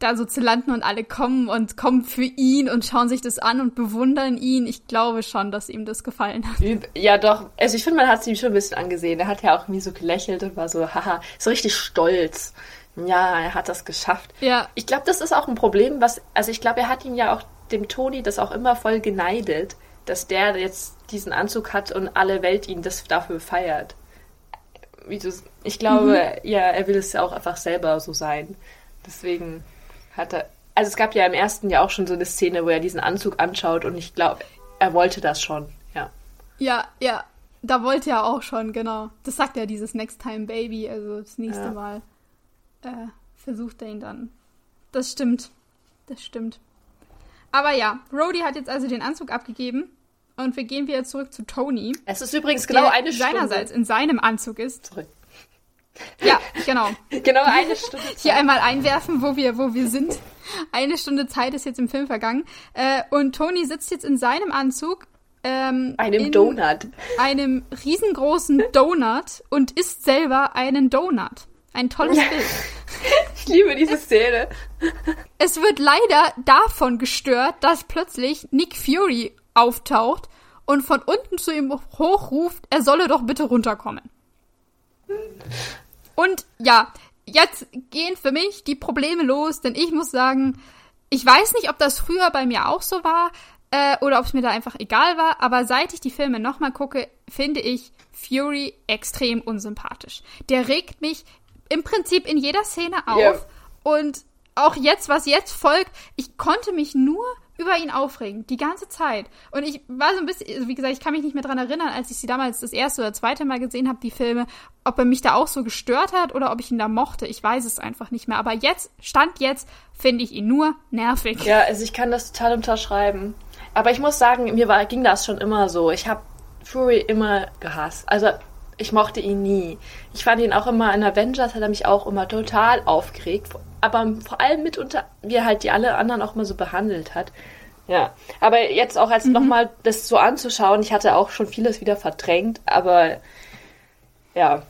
da so zu landen und alle kommen und kommen für ihn und schauen sich das an und bewundern ihn. Ich glaube schon, dass ihm das gefallen hat. Ja, doch. Also ich finde, man hat es ihm schon ein bisschen angesehen. Er hat ja auch irgendwie so gelächelt und war so, haha, so richtig stolz. Ja, er hat das geschafft. Ja. Ich glaube, das ist auch ein Problem, was, also ich glaube, er hat ihn ja auch, dem Toni das auch immer voll geneidet, dass der jetzt diesen Anzug hat und alle Welt ihn das dafür feiert. Ich glaube, mhm. ja, er will es ja auch einfach selber so sein. Deswegen hatte. Also es gab ja im ersten Jahr auch schon so eine Szene, wo er diesen Anzug anschaut und ich glaube, er wollte das schon, ja. Ja, ja. da wollte er auch schon, genau. Das sagt er, dieses Next Time Baby, also das nächste ja. Mal äh, versucht er ihn dann. Das stimmt. Das stimmt. Aber ja, Rhodey hat jetzt also den Anzug abgegeben und wir gehen wieder zurück zu Tony. Es ist übrigens genau eine Stunde. seinerseits in seinem Anzug ist. Zurück. Ja, genau. genau eine Stunde. Zeit. Hier einmal einwerfen, wo wir, wo wir sind. Eine Stunde Zeit ist jetzt im Film vergangen. Äh, und Tony sitzt jetzt in seinem Anzug. Ähm, einem Donut. Einem riesengroßen Donut und isst selber einen Donut. Ein tolles Bild. ich liebe diese Szene. Es wird leider davon gestört, dass plötzlich Nick Fury auftaucht und von unten zu ihm hochruft, er solle doch bitte runterkommen. Und ja, jetzt gehen für mich die Probleme los, denn ich muss sagen, ich weiß nicht, ob das früher bei mir auch so war äh, oder ob es mir da einfach egal war, aber seit ich die Filme nochmal gucke, finde ich Fury extrem unsympathisch. Der regt mich im Prinzip in jeder Szene auf yeah. und auch jetzt, was jetzt folgt, ich konnte mich nur über ihn aufregen, die ganze Zeit. Und ich war so ein bisschen, also wie gesagt, ich kann mich nicht mehr dran erinnern, als ich sie damals das erste oder zweite Mal gesehen habe, die Filme, ob er mich da auch so gestört hat oder ob ich ihn da mochte. Ich weiß es einfach nicht mehr. Aber jetzt, Stand jetzt, finde ich ihn nur nervig. Ja, also ich kann das total unterschreiben. Aber ich muss sagen, mir war, ging das schon immer so. Ich habe Fury immer gehasst. Also ich mochte ihn nie. Ich fand ihn auch immer in Avengers, hat er mich auch immer total aufgeregt aber vor allem mitunter, wie er halt die alle anderen auch mal so behandelt hat. Ja, aber jetzt auch als mhm. nochmal das so anzuschauen, ich hatte auch schon vieles wieder verdrängt, aber ja.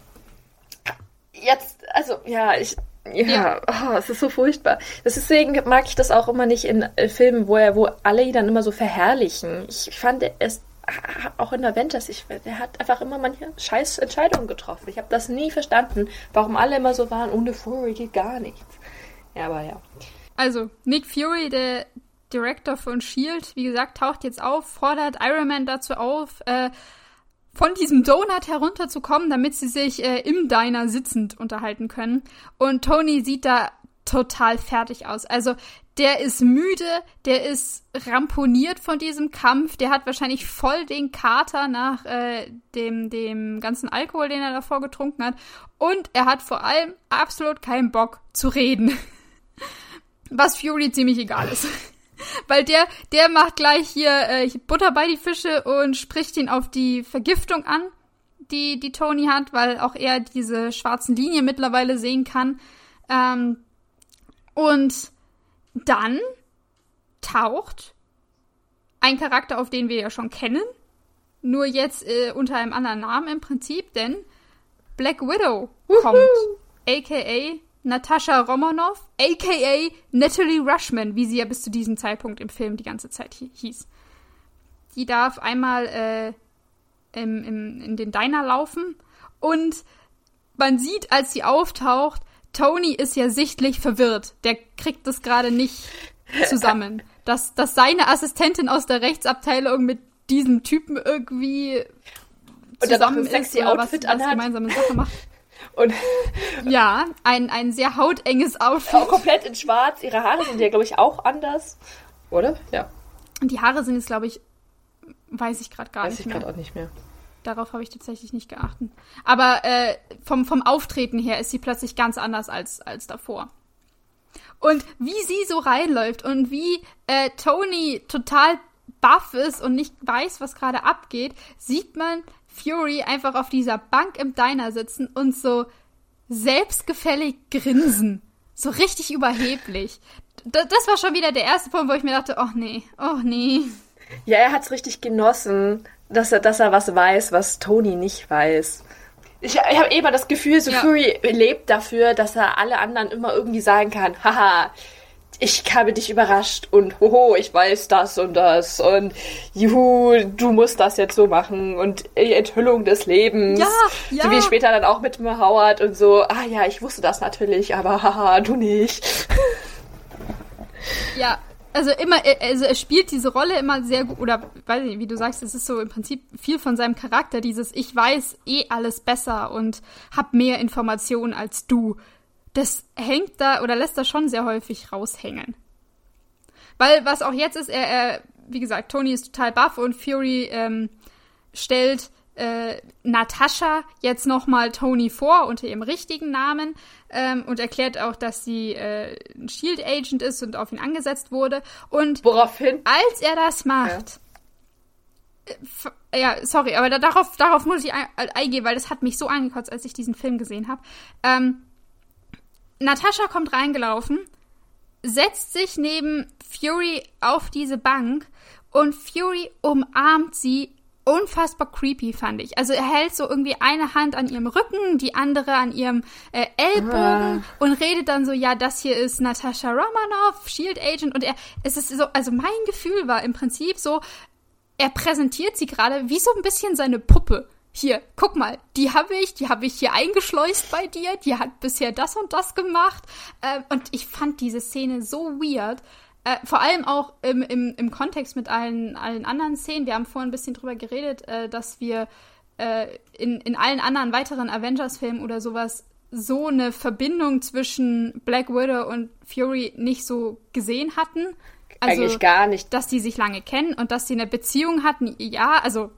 Jetzt, also ja, ich, ja. Oh, es ist so furchtbar. Deswegen mag ich das auch immer nicht in äh, Filmen, wo er, wo alle ihn dann immer so verherrlichen. Ich fand es auch in Avengers, ich, der hat einfach immer manche scheiß Entscheidungen getroffen. Ich habe das nie verstanden, warum alle immer so waren, ohne Fury geht gar nichts. Ja, aber ja. Also, Nick Fury, der Director von Shield, wie gesagt, taucht jetzt auf, fordert Iron Man dazu auf, äh, von diesem Donut herunterzukommen, damit sie sich äh, im Diner sitzend unterhalten können. Und Tony sieht da total fertig aus. Also der ist müde, der ist ramponiert von diesem Kampf, der hat wahrscheinlich voll den Kater nach äh, dem, dem ganzen Alkohol, den er davor getrunken hat. Und er hat vor allem absolut keinen Bock zu reden. Was Fury ziemlich egal ist. Weil der, der macht gleich hier äh, Butter bei die Fische und spricht ihn auf die Vergiftung an, die, die Tony hat, weil auch er diese schwarzen Linien mittlerweile sehen kann. Ähm, und dann taucht ein Charakter, auf den wir ja schon kennen, nur jetzt äh, unter einem anderen Namen im Prinzip, denn Black Widow kommt, aka Natascha Romanoff, aka Natalie Rushman, wie sie ja bis zu diesem Zeitpunkt im Film die ganze Zeit hieß. Die darf einmal äh, im, im, in den Diner laufen und man sieht, als sie auftaucht, Tony ist ja sichtlich verwirrt. Der kriegt das gerade nicht zusammen. Dass, dass seine Assistentin aus der Rechtsabteilung mit diesem Typen irgendwie zusammen ist oder was, was gemeinsame Sache macht. Und ja, ein, ein sehr hautenges Outfit. Auch komplett in schwarz. Ihre Haare sind ja, glaube ich, auch anders. Oder? Ja. Und die Haare sind jetzt, glaube ich, weiß ich gerade gar weiß nicht mehr. Weiß ich gerade auch nicht mehr. Darauf habe ich tatsächlich nicht geachtet. Aber äh, vom, vom Auftreten her ist sie plötzlich ganz anders als, als davor. Und wie sie so reinläuft und wie äh, Tony total baff ist und nicht weiß, was gerade abgeht, sieht man Fury einfach auf dieser Bank im Diner sitzen und so selbstgefällig grinsen. So richtig überheblich. D das war schon wieder der erste Punkt, wo ich mir dachte, oh nee, oh nee. Ja, er hat's richtig genossen, dass er, dass er was weiß, was Tony nicht weiß. Ich, ich habe immer das Gefühl, so ja. Fury lebt dafür, dass er alle anderen immer irgendwie sagen kann, haha, ich habe dich überrascht und hoho, ich weiß das und das und juhu, du musst das jetzt so machen und die Enthüllung des Lebens. Ja, ja. So wie später dann auch mit Howard und so, ah ja, ich wusste das natürlich, aber haha, du nicht. Ja, also immer, also er spielt diese Rolle immer sehr gut, oder weiß nicht, wie du sagst, es ist so im Prinzip viel von seinem Charakter, dieses Ich weiß eh alles besser und hab mehr Informationen als du das hängt da oder lässt da schon sehr häufig raushängen. Weil was auch jetzt ist, er, er wie gesagt, Tony ist total buff und Fury ähm, stellt äh, Natascha jetzt nochmal Tony vor unter ihrem richtigen Namen ähm, und erklärt auch, dass sie äh, ein Shield Agent ist und auf ihn angesetzt wurde. Und woraufhin, als er das macht, ja, äh, ja sorry, aber da, darauf, darauf muss ich ein, eingehen, weil das hat mich so angekotzt, als ich diesen Film gesehen habe. Ähm, Natascha kommt reingelaufen, setzt sich neben Fury auf diese Bank und Fury umarmt sie unfassbar creepy, fand ich. Also er hält so irgendwie eine Hand an ihrem Rücken, die andere an ihrem äh, Ellbogen ah. und redet dann so, ja, das hier ist Natascha Romanoff, Shield Agent und er, es ist so, also mein Gefühl war im Prinzip so, er präsentiert sie gerade wie so ein bisschen seine Puppe. Hier, guck mal, die habe ich, die habe ich hier eingeschleust bei dir, die hat bisher das und das gemacht. Äh, und ich fand diese Szene so weird. Äh, vor allem auch im, im, im Kontext mit allen, allen anderen Szenen. Wir haben vorhin ein bisschen drüber geredet, äh, dass wir äh, in, in allen anderen weiteren Avengers-Filmen oder sowas so eine Verbindung zwischen Black Widow und Fury nicht so gesehen hatten. Also, Eigentlich gar nicht. Dass die sich lange kennen und dass sie eine Beziehung hatten, ja, also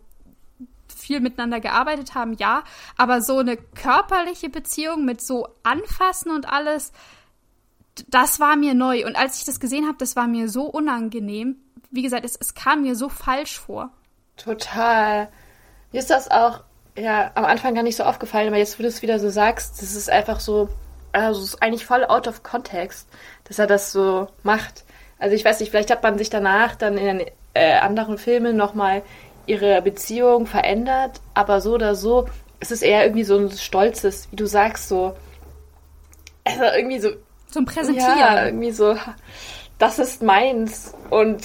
viel miteinander gearbeitet haben, ja, aber so eine körperliche Beziehung mit so Anfassen und alles, das war mir neu. Und als ich das gesehen habe, das war mir so unangenehm. Wie gesagt, es, es kam mir so falsch vor. Total. Mir ist das auch ja am Anfang gar nicht so aufgefallen, aber jetzt, wo du es wieder so sagst, das ist einfach so, also es ist eigentlich voll out of context, dass er das so macht. Also ich weiß nicht, vielleicht hat man sich danach dann in den äh, anderen Filmen nochmal ihre Beziehung verändert, aber so oder so, es ist eher irgendwie so ein stolzes, wie du sagst, so, also irgendwie so zum Präsentieren. Ja, irgendwie so, das ist meins. Und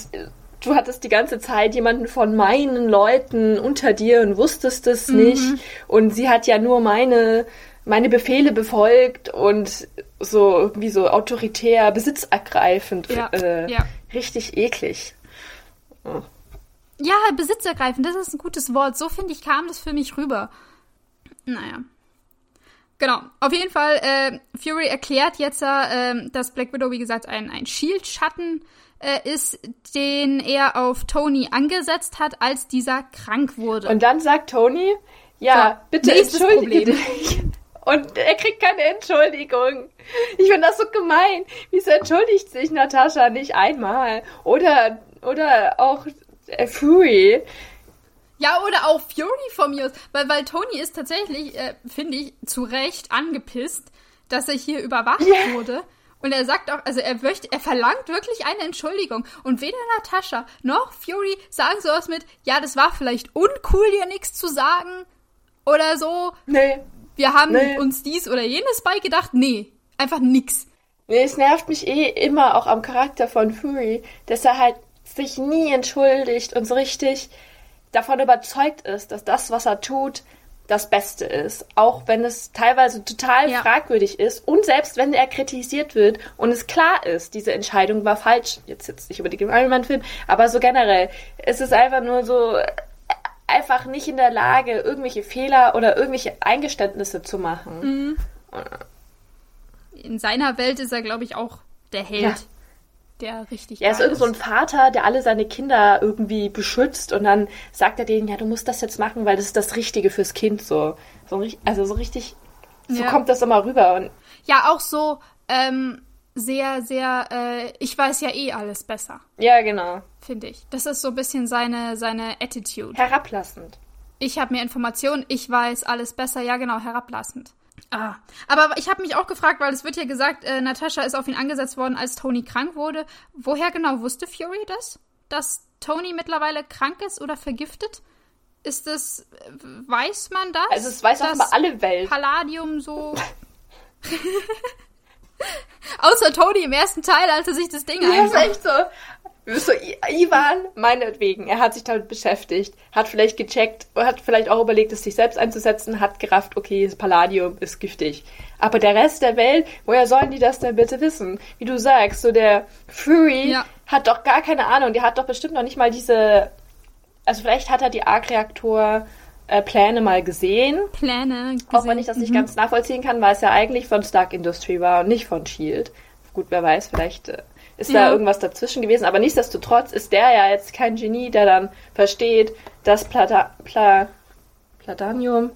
du hattest die ganze Zeit jemanden von meinen Leuten unter dir und wusstest es mhm. nicht. Und sie hat ja nur meine, meine Befehle befolgt und so irgendwie so autoritär, besitzergreifend. Ja, äh, ja. Richtig eklig. Oh. Ja, besitzergreifend, das ist ein gutes Wort. So finde ich, kam das für mich rüber. Naja. Genau, auf jeden Fall, äh, Fury erklärt jetzt, äh, dass Black Widow, wie gesagt, ein, ein Shield-Schatten äh, ist, den er auf Tony angesetzt hat, als dieser krank wurde. Und dann sagt Tony, ja, so, bitte entschuldige dich. Und er kriegt keine Entschuldigung. Ich finde das so gemein. Wieso entschuldigt sich Natascha nicht einmal? Oder, oder auch äh, Fury. Ja, oder auch Fury von mir aus. Weil, weil Tony ist tatsächlich, äh, finde ich, zu Recht angepisst, dass er hier überwacht yeah. wurde. Und er sagt auch, also er möchte, er verlangt wirklich eine Entschuldigung. Und weder Natascha noch Fury sagen sowas mit, ja, das war vielleicht uncool, dir nichts zu sagen. Oder so. Nee. Wir haben nee. uns dies oder jenes beigedacht. Nee, einfach nix. Nee, es nervt mich eh immer auch am Charakter von Fury, dass er halt sich nie entschuldigt und so richtig davon überzeugt ist, dass das, was er tut, das Beste ist. Auch wenn es teilweise total ja. fragwürdig ist und selbst wenn er kritisiert wird und es klar ist, diese Entscheidung war falsch. Jetzt jetzt nicht über die Iron Man Film, aber so generell. Es ist einfach nur so einfach nicht in der Lage, irgendwelche Fehler oder irgendwelche Eingeständnisse zu machen. Mhm. In seiner Welt ist er, glaube ich, auch der Held. Ja der richtig. Er ist irgendwie so ein Vater, der alle seine Kinder irgendwie beschützt und dann sagt er denen, ja, du musst das jetzt machen, weil das ist das Richtige fürs Kind. So, so also so richtig, so ja. kommt das immer rüber. Und ja, auch so ähm, sehr, sehr, äh, ich weiß ja eh alles besser. Ja, genau. Finde ich. Das ist so ein bisschen seine, seine Attitude. Herablassend. Ich habe mehr Informationen, ich weiß alles besser. Ja, genau, herablassend. Ah, aber ich habe mich auch gefragt, weil es wird ja gesagt, äh, Natascha ist auf ihn angesetzt worden, als Tony krank wurde. Woher genau wusste Fury das? Dass Tony mittlerweile krank ist oder vergiftet? Ist das, äh, weiß man das? Also es weiß auch mal alle Welt. Palladium so... Außer Tony im ersten Teil, als er sich das Ding ja, ist echt so. So, Ivan, meinetwegen, er hat sich damit beschäftigt, hat vielleicht gecheckt, hat vielleicht auch überlegt, es sich selbst einzusetzen, hat gerafft, okay, das Palladium ist giftig. Aber der Rest der Welt, woher sollen die das denn bitte wissen? Wie du sagst, so der Fury ja. hat doch gar keine Ahnung, der hat doch bestimmt noch nicht mal diese, also vielleicht hat er die Arc-Reaktor äh, Pläne mal gesehen. Pläne. Gesehen. Auch wenn ich das nicht mhm. ganz nachvollziehen kann, weil es ja eigentlich von Stark Industry war und nicht von Shield. Gut, wer weiß, vielleicht äh, ist ja. da irgendwas dazwischen gewesen. Aber nichtsdestotrotz ist der ja jetzt kein Genie, der dann versteht, dass Plata, Pla, Palladium.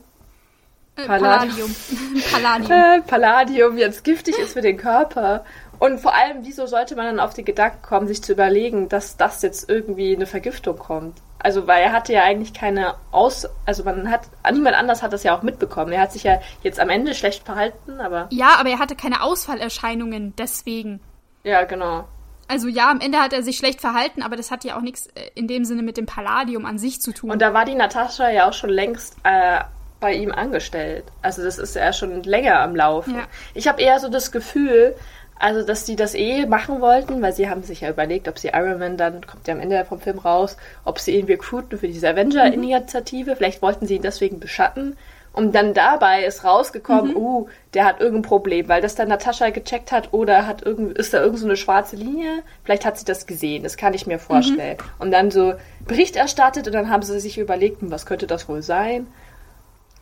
Äh, Palladium. Palladium. Palladium. Äh, Palladium jetzt giftig ist für den Körper. Und vor allem, wieso sollte man dann auf den Gedanken kommen, sich zu überlegen, dass das jetzt irgendwie eine Vergiftung kommt? Also, weil er hatte ja eigentlich keine Aus... Also, man hat... Niemand anders hat das ja auch mitbekommen. Er hat sich ja jetzt am Ende schlecht verhalten, aber... Ja, aber er hatte keine Ausfallerscheinungen deswegen. Ja, genau. Also ja, am Ende hat er sich schlecht verhalten, aber das hat ja auch nichts äh, in dem Sinne mit dem Palladium an sich zu tun. Und da war die Natascha ja auch schon längst äh, bei ihm angestellt. Also das ist ja schon länger am Laufen. Ja. Ich habe eher so das Gefühl, also dass die das eh machen wollten, weil sie haben sich ja überlegt, ob sie Iron Man dann, kommt ja am Ende vom Film raus, ob sie ihn recruiten für diese Avenger-Initiative. Vielleicht wollten sie ihn deswegen beschatten. Und dann dabei ist rausgekommen, uh, der hat irgendein Problem, weil das dann Natascha gecheckt hat oder hat irgend, ist da irgend so eine schwarze Linie. Vielleicht hat sie das gesehen, das kann ich mir vorstellen. Und dann so Bericht erstattet und dann haben sie sich überlegt, hm, was könnte das wohl sein?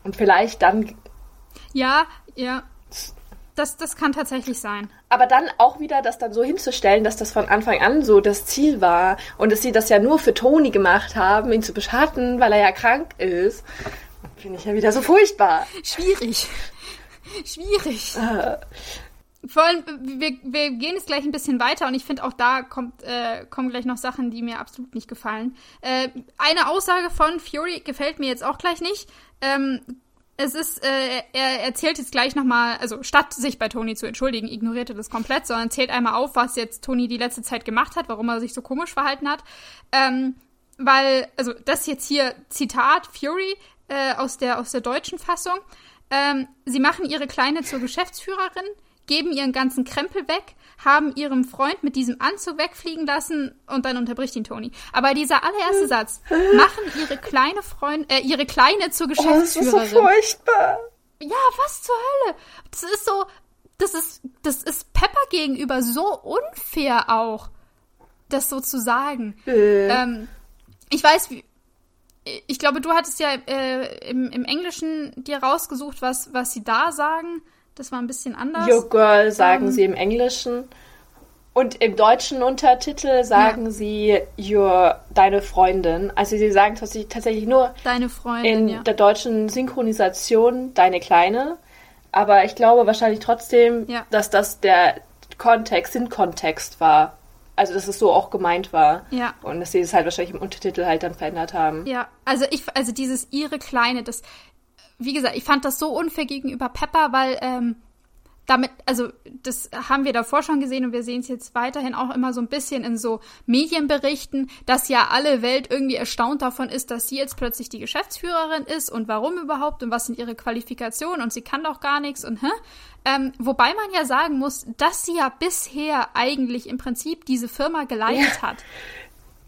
Und vielleicht dann ja, ja. Das, das kann tatsächlich sein. Aber dann auch wieder das dann so hinzustellen, dass das von Anfang an so das Ziel war und dass sie das ja nur für Toni gemacht haben, ihn zu beschatten, weil er ja krank ist, finde ich ja wieder so furchtbar. Schwierig. Schwierig. Äh, Vor allem, wir, wir gehen jetzt gleich ein bisschen weiter und ich finde auch da kommt, äh, kommen gleich noch Sachen, die mir absolut nicht gefallen. Äh, eine Aussage von Fury gefällt mir jetzt auch gleich nicht. Ähm, es ist, äh, er erzählt jetzt gleich nochmal, also statt sich bei Toni zu entschuldigen, ignoriert er das komplett, sondern zählt einmal auf, was jetzt Toni die letzte Zeit gemacht hat, warum er sich so komisch verhalten hat. Ähm, weil, also das jetzt hier Zitat Fury äh, aus, der, aus der deutschen Fassung. Ähm, sie machen ihre Kleine zur Geschäftsführerin, geben ihren ganzen Krempel weg, haben ihren Freund mit diesem Anzug wegfliegen lassen und dann unterbricht ihn Toni. Aber dieser allererste Satz, machen ihre kleine Freund, äh, ihre Kleine zur oh, das ist so Geschäftsführerin. furchtbar. Ja, was zur Hölle? Das ist so, das ist, das ist Pepper gegenüber so unfair auch, das so zu sagen. Äh. Ähm, ich weiß, wie, ich glaube, du hattest ja äh, im, im Englischen dir rausgesucht, was, was sie da sagen. Das war ein bisschen anders. Yo Girl sagen Ähm. sie im Englischen. Und im deutschen Untertitel sagen Ja. sie Your, deine Freundin. Also sie sagen tatsächlich, tatsächlich nur Deine Freundin, in ja. der deutschen Synchronisation deine Kleine. Aber ich glaube wahrscheinlich trotzdem, Ja. dass das der Kontext, Sinnkontext war. Also dass es so auch gemeint war. Ja. Und dass sie es halt wahrscheinlich im Untertitel halt dann verändert haben. Ja, also ich, also dieses ihre Kleine, das, wie gesagt, ich fand das so unfair gegenüber Pepper, weil ähm, damit, also das haben wir davor schon gesehen und wir sehen es jetzt weiterhin auch immer so ein bisschen in so Medienberichten, dass ja alle Welt irgendwie erstaunt davon ist, dass sie jetzt plötzlich die Geschäftsführerin ist und warum überhaupt und was sind ihre Qualifikationen und sie kann doch gar nichts und hä? Ähm, wobei man ja sagen muss, dass sie ja bisher eigentlich im Prinzip diese Firma geleitet hat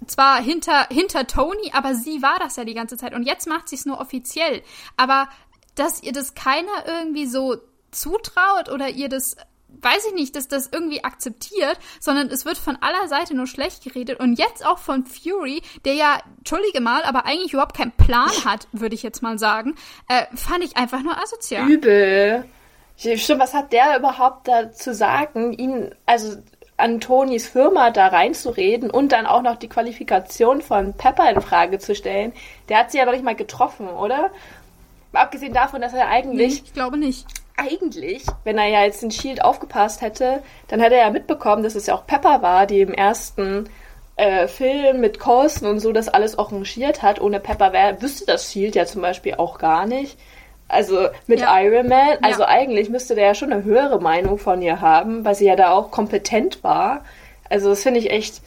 zwar hinter, hinter Tony, aber sie war das ja die ganze Zeit. Und jetzt macht sie es nur offiziell. Aber dass ihr das keiner irgendwie so zutraut oder ihr das, weiß ich nicht, dass das irgendwie akzeptiert, sondern es wird von aller Seite nur schlecht geredet. Und jetzt auch von Fury, der ja, entschuldige mal, aber eigentlich überhaupt keinen Plan hat, würde ich jetzt mal sagen, äh, fand ich einfach nur asozial. Übel. Stimmt, was hat der überhaupt da zu sagen, ihn, also an Tonys Firma da reinzureden und dann auch noch die Qualifikation von Pepper in Frage zu stellen? Der hat sie ja noch nicht mal getroffen, oder? Mal Abgesehen davon, dass er eigentlich, Ich glaube nicht. eigentlich, wenn er ja jetzt in Shield aufgepasst hätte, dann hätte er ja mitbekommen, dass es ja auch Pepper war, die im ersten äh, Film mit Coulson und so das alles arrangiert hat. Ohne Pepper wär, wüsste das Shield ja zum Beispiel auch gar nicht. Also mit Ja. Iron Man, also Ja. eigentlich müsste der ja schon eine höhere Meinung von ihr haben, weil sie ja da auch kompetent war. Also das finde ich echt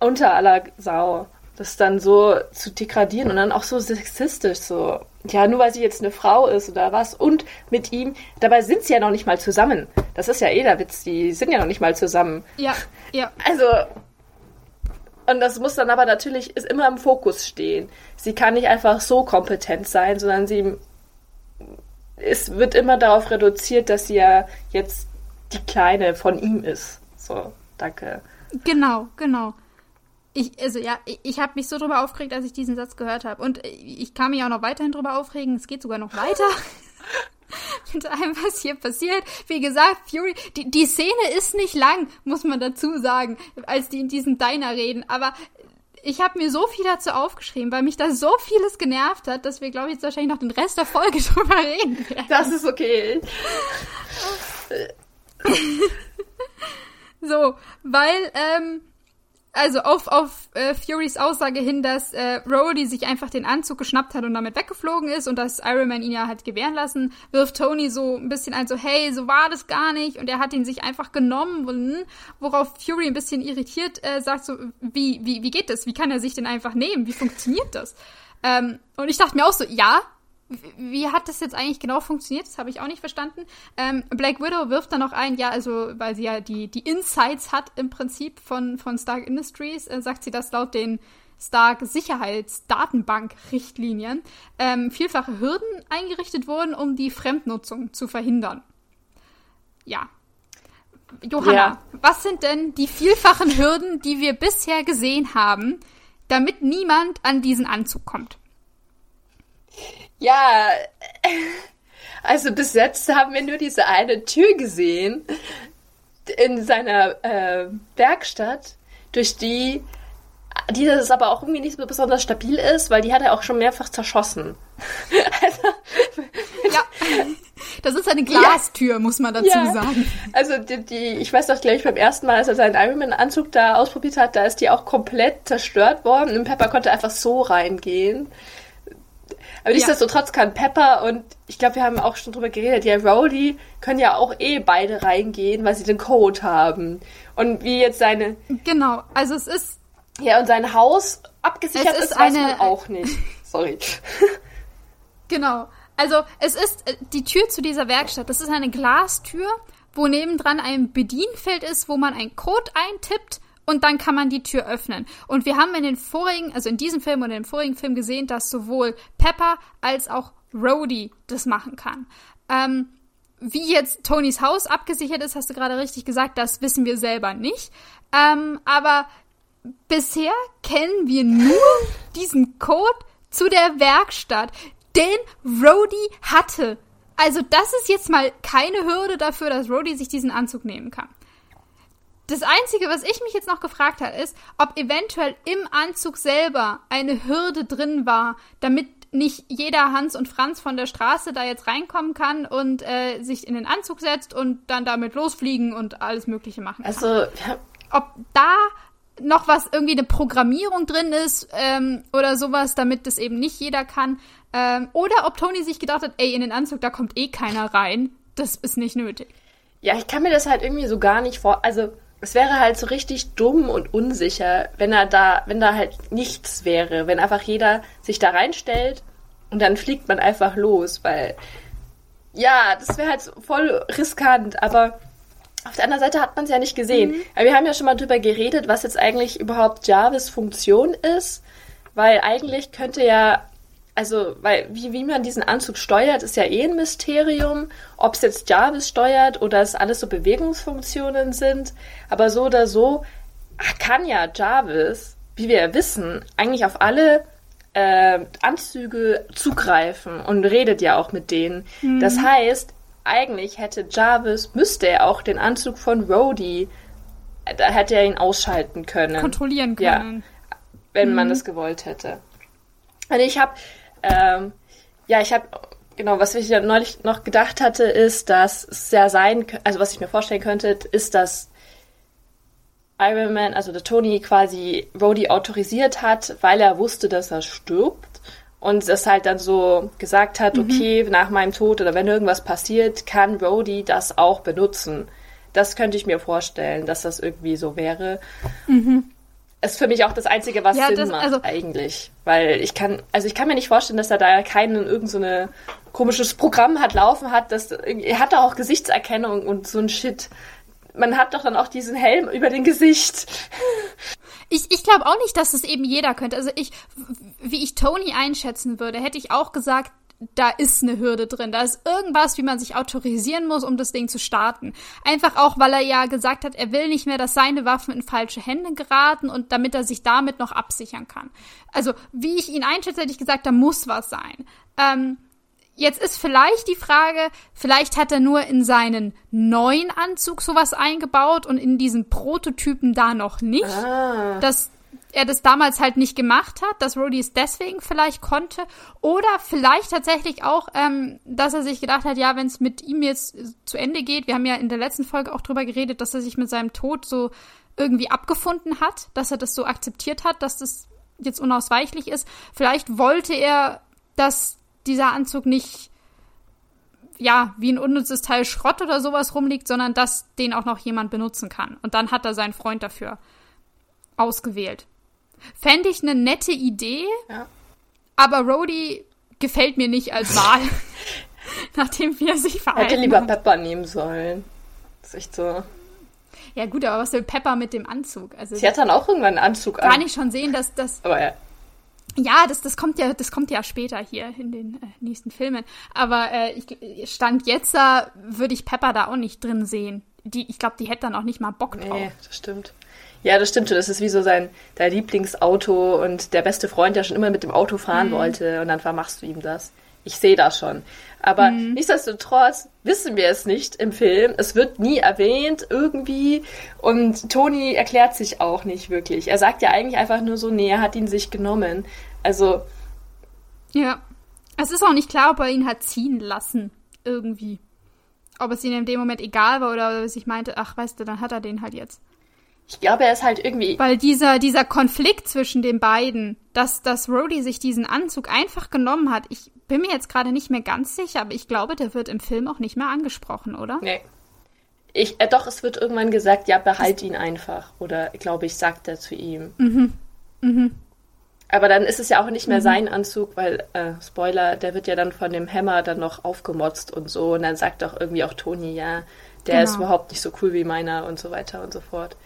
unter aller Sau, das dann so zu degradieren und dann auch so sexistisch so. Ja, nur weil sie jetzt eine Frau ist oder was und mit ihm, dabei sind sie ja noch nicht mal zusammen. Das ist ja eh der Witz, die sind ja noch nicht mal zusammen. Ja, ja. Also und das muss dann aber natürlich ist immer im Fokus stehen. Sie kann nicht einfach so kompetent sein, sondern sie es wird immer darauf reduziert, dass sie ja jetzt die Kleine von ihm ist. So, danke. Genau, genau. Ich, also ja, ich, ich habe mich so drüber aufgeregt, als ich diesen Satz gehört habe. Und ich kann mich auch noch weiterhin drüber aufregen. Es geht sogar noch weiter. Mit allem, was hier passiert. Wie gesagt, Fury, die, die Szene ist nicht lang, muss man dazu sagen, als die in diesem Diner reden. Aber ich habe mir so viel dazu aufgeschrieben, weil mich da so vieles genervt hat, dass wir, glaube ich, jetzt wahrscheinlich noch den Rest der Folge drüber reden werden. Das ist okay. so, weil, ähm, also auf, auf äh, Furys Aussage hin, dass äh, Rhodey sich einfach den Anzug geschnappt hat und damit weggeflogen ist und dass Iron Man ihn ja hat gewähren lassen, wirft Tony so ein bisschen ein, so, hey, so war das gar nicht und er hat ihn sich einfach genommen, worauf Fury ein bisschen irritiert äh, sagt so, wie, wie, wie geht das? Wie kann er sich denn einfach nehmen? Wie funktioniert das? Ähm, und ich dachte mir auch so, ja, wie hat das jetzt eigentlich genau funktioniert? Das habe ich auch nicht verstanden. Ähm, Black Widow wirft dann noch ein, ja, also, weil sie ja die, die Insights hat im Prinzip von, von Stark Industries, äh, sagt sie, dass laut den Stark Sicherheitsdatenbank-Richtlinien ähm, vielfache Hürden eingerichtet wurden, um die Fremdnutzung zu verhindern. Ja. Johanna, ja. was sind denn die vielfachen Hürden, die wir bisher gesehen haben, damit niemand an diesen Anzug kommt? Ja, also bis jetzt haben wir nur diese eine Tür gesehen in seiner äh, Werkstatt, durch die die das aber auch irgendwie nicht so besonders stabil ist, weil die hat er auch schon mehrfach zerschossen. also, ja, das ist eine Glastür, ja. muss man dazu ja. sagen. Also die, die, ich weiß doch gleich beim ersten Mal, als er seinen Ironman-Anzug da ausprobiert hat, da ist die auch komplett zerstört worden und Pepper konnte einfach so reingehen. Aber nichtsdestotrotz ja. kann Pepper und ich glaube, wir haben auch schon drüber geredet, ja, Rowdy können ja auch eh beide reingehen, weil sie den Code haben. Und wie jetzt seine. Genau, also es ist. Ja, und sein Haus abgesichert ist, ist eine, weiß man auch nicht. Sorry. genau. Also es ist äh, die Tür zu dieser Werkstatt, das ist eine Glastür, wo nebendran ein Bedienfeld ist, wo man einen Code eintippt und dann kann man die Tür öffnen. Und wir haben in den vorigen, also in diesem Film und in dem vorigen Film gesehen, dass sowohl Pepper als auch Rhodey das machen kann. Ähm, wie jetzt Tonys Haus abgesichert ist, hast du gerade richtig gesagt, das wissen wir selber nicht. Ähm, aber bisher kennen wir nur diesen Code zu der Werkstatt, den Rhodey hatte. Also das ist jetzt mal keine Hürde dafür, dass Rhodey sich diesen Anzug nehmen kann. Das Einzige, was ich mich jetzt noch gefragt habe, ist, ob eventuell im Anzug selber eine Hürde drin war, damit nicht jeder Hans und Franz von der Straße da jetzt reinkommen kann und äh, sich in den Anzug setzt und dann damit losfliegen und alles Mögliche machen kann. Also, ja. ob da noch was irgendwie eine Programmierung drin ist ähm, oder sowas, damit das eben nicht jeder kann. Ähm, oder ob Tony sich gedacht hat, ey, in den Anzug, da kommt eh keiner rein. Das ist nicht nötig. Ja, ich kann mir das halt irgendwie so gar nicht vor. Also es wäre halt so richtig dumm und unsicher, wenn er da, wenn da halt nichts wäre, wenn einfach jeder sich da reinstellt und dann fliegt man einfach los, weil ja, das wäre halt voll riskant, aber auf der anderen Seite hat man es ja nicht gesehen. Mhm. Aber wir haben ja schon mal drüber geredet, was jetzt eigentlich überhaupt Jarvis Funktion ist, weil eigentlich könnte ja also, weil wie, wie man diesen Anzug steuert, ist ja eh ein Mysterium. Ob es jetzt Jarvis steuert oder es alles so Bewegungsfunktionen sind. Aber so oder so kann ja Jarvis, wie wir ja wissen, eigentlich auf alle äh, Anzüge zugreifen und redet ja auch mit denen. Mhm. Das heißt, eigentlich hätte Jarvis, müsste er auch den Anzug von Rhodey, da hätte er ihn ausschalten können. Kontrollieren können. Ja, wenn mhm. man es gewollt hätte. Und ich habe ähm, ja, ich habe genau, was ich ja neulich noch gedacht hatte, ist, dass es ja sein, also was ich mir vorstellen könnte, ist, dass Iron Man, also der Tony quasi Rhodey autorisiert hat, weil er wusste, dass er stirbt und es halt dann so gesagt hat, mhm. okay, nach meinem Tod oder wenn irgendwas passiert, kann Rhodey das auch benutzen. Das könnte ich mir vorstellen, dass das irgendwie so wäre. Mhm ist für mich auch das Einzige, was ja, Sinn das, macht also, eigentlich. Weil ich kann, also ich kann mir nicht vorstellen, dass er da keinen irgend so eine komisches Programm hat laufen hat, dass er hat da auch Gesichtserkennung und so ein Shit. Man hat doch dann auch diesen Helm über dem Gesicht. Ich, ich glaube auch nicht, dass das eben jeder könnte. Also ich, wie ich Tony einschätzen würde, hätte ich auch gesagt, da ist eine Hürde drin. Da ist irgendwas, wie man sich autorisieren muss, um das Ding zu starten. Einfach auch, weil er ja gesagt hat, er will nicht mehr, dass seine Waffen in falsche Hände geraten und damit er sich damit noch absichern kann. Also, wie ich ihn einschätze, hätte ich gesagt, da muss was sein. Ähm, jetzt ist vielleicht die Frage, vielleicht hat er nur in seinen neuen Anzug sowas eingebaut und in diesen Prototypen da noch nicht. Ah. Das er das damals halt nicht gemacht hat, dass Rhodey es deswegen vielleicht konnte. Oder vielleicht tatsächlich auch, ähm, dass er sich gedacht hat, ja, wenn es mit ihm jetzt zu Ende geht, wir haben ja in der letzten Folge auch drüber geredet, dass er sich mit seinem Tod so irgendwie abgefunden hat, dass er das so akzeptiert hat, dass das jetzt unausweichlich ist. Vielleicht wollte er, dass dieser Anzug nicht ja, wie ein unnützes Teil Schrott oder sowas rumliegt, sondern dass den auch noch jemand benutzen kann. Und dann hat er seinen Freund dafür ausgewählt. Fände ich eine nette Idee, ja. aber Rhodey gefällt mir nicht als Wahl, nachdem wir sich verhalten Hätte lieber Pepper nehmen sollen. Das ist echt so. Ja gut, aber was will Pepper mit dem Anzug? Also, Sie hat dann auch irgendwann einen Anzug an. Kann ich schon sehen, dass das... Aber ja. Ja, das, das kommt ja, das kommt ja später hier in den äh, nächsten Filmen. Aber äh, ich, stand jetzt da würde ich Pepper da auch nicht drin sehen. Die, ich glaube, die hätte dann auch nicht mal Bock drauf. Nee, das stimmt. Ja, das stimmt schon. Das ist wie so sein dein Lieblingsauto und der beste Freund, der schon immer mit dem Auto fahren mhm. wollte und dann vermachst du ihm das. Ich sehe das schon. Aber mhm. nichtsdestotrotz wissen wir es nicht im Film. Es wird nie erwähnt irgendwie und Toni erklärt sich auch nicht wirklich. Er sagt ja eigentlich einfach nur so, nee, er hat ihn sich genommen. Also. Ja. Es ist auch nicht klar, ob er ihn hat ziehen lassen. Irgendwie. Ob es ihm in dem Moment egal war oder ob er sich meinte, ach, weißt du, dann hat er den halt jetzt. Ich glaube, er ist halt irgendwie. Weil dieser, dieser Konflikt zwischen den beiden, dass, dass Rhodey sich diesen Anzug einfach genommen hat, ich bin mir jetzt gerade nicht mehr ganz sicher, aber ich glaube, der wird im Film auch nicht mehr angesprochen, oder? Nee. Ich, äh, doch, es wird irgendwann gesagt, ja, behalt ihn einfach. Oder, glaube ich, sagt er zu ihm. Mhm. Mhm. Aber dann ist es ja auch nicht mehr mhm. sein Anzug, weil, äh, Spoiler, der wird ja dann von dem Hammer dann noch aufgemotzt und so. Und dann sagt doch irgendwie auch Toni, ja, der genau. ist überhaupt nicht so cool wie meiner und so weiter und so fort.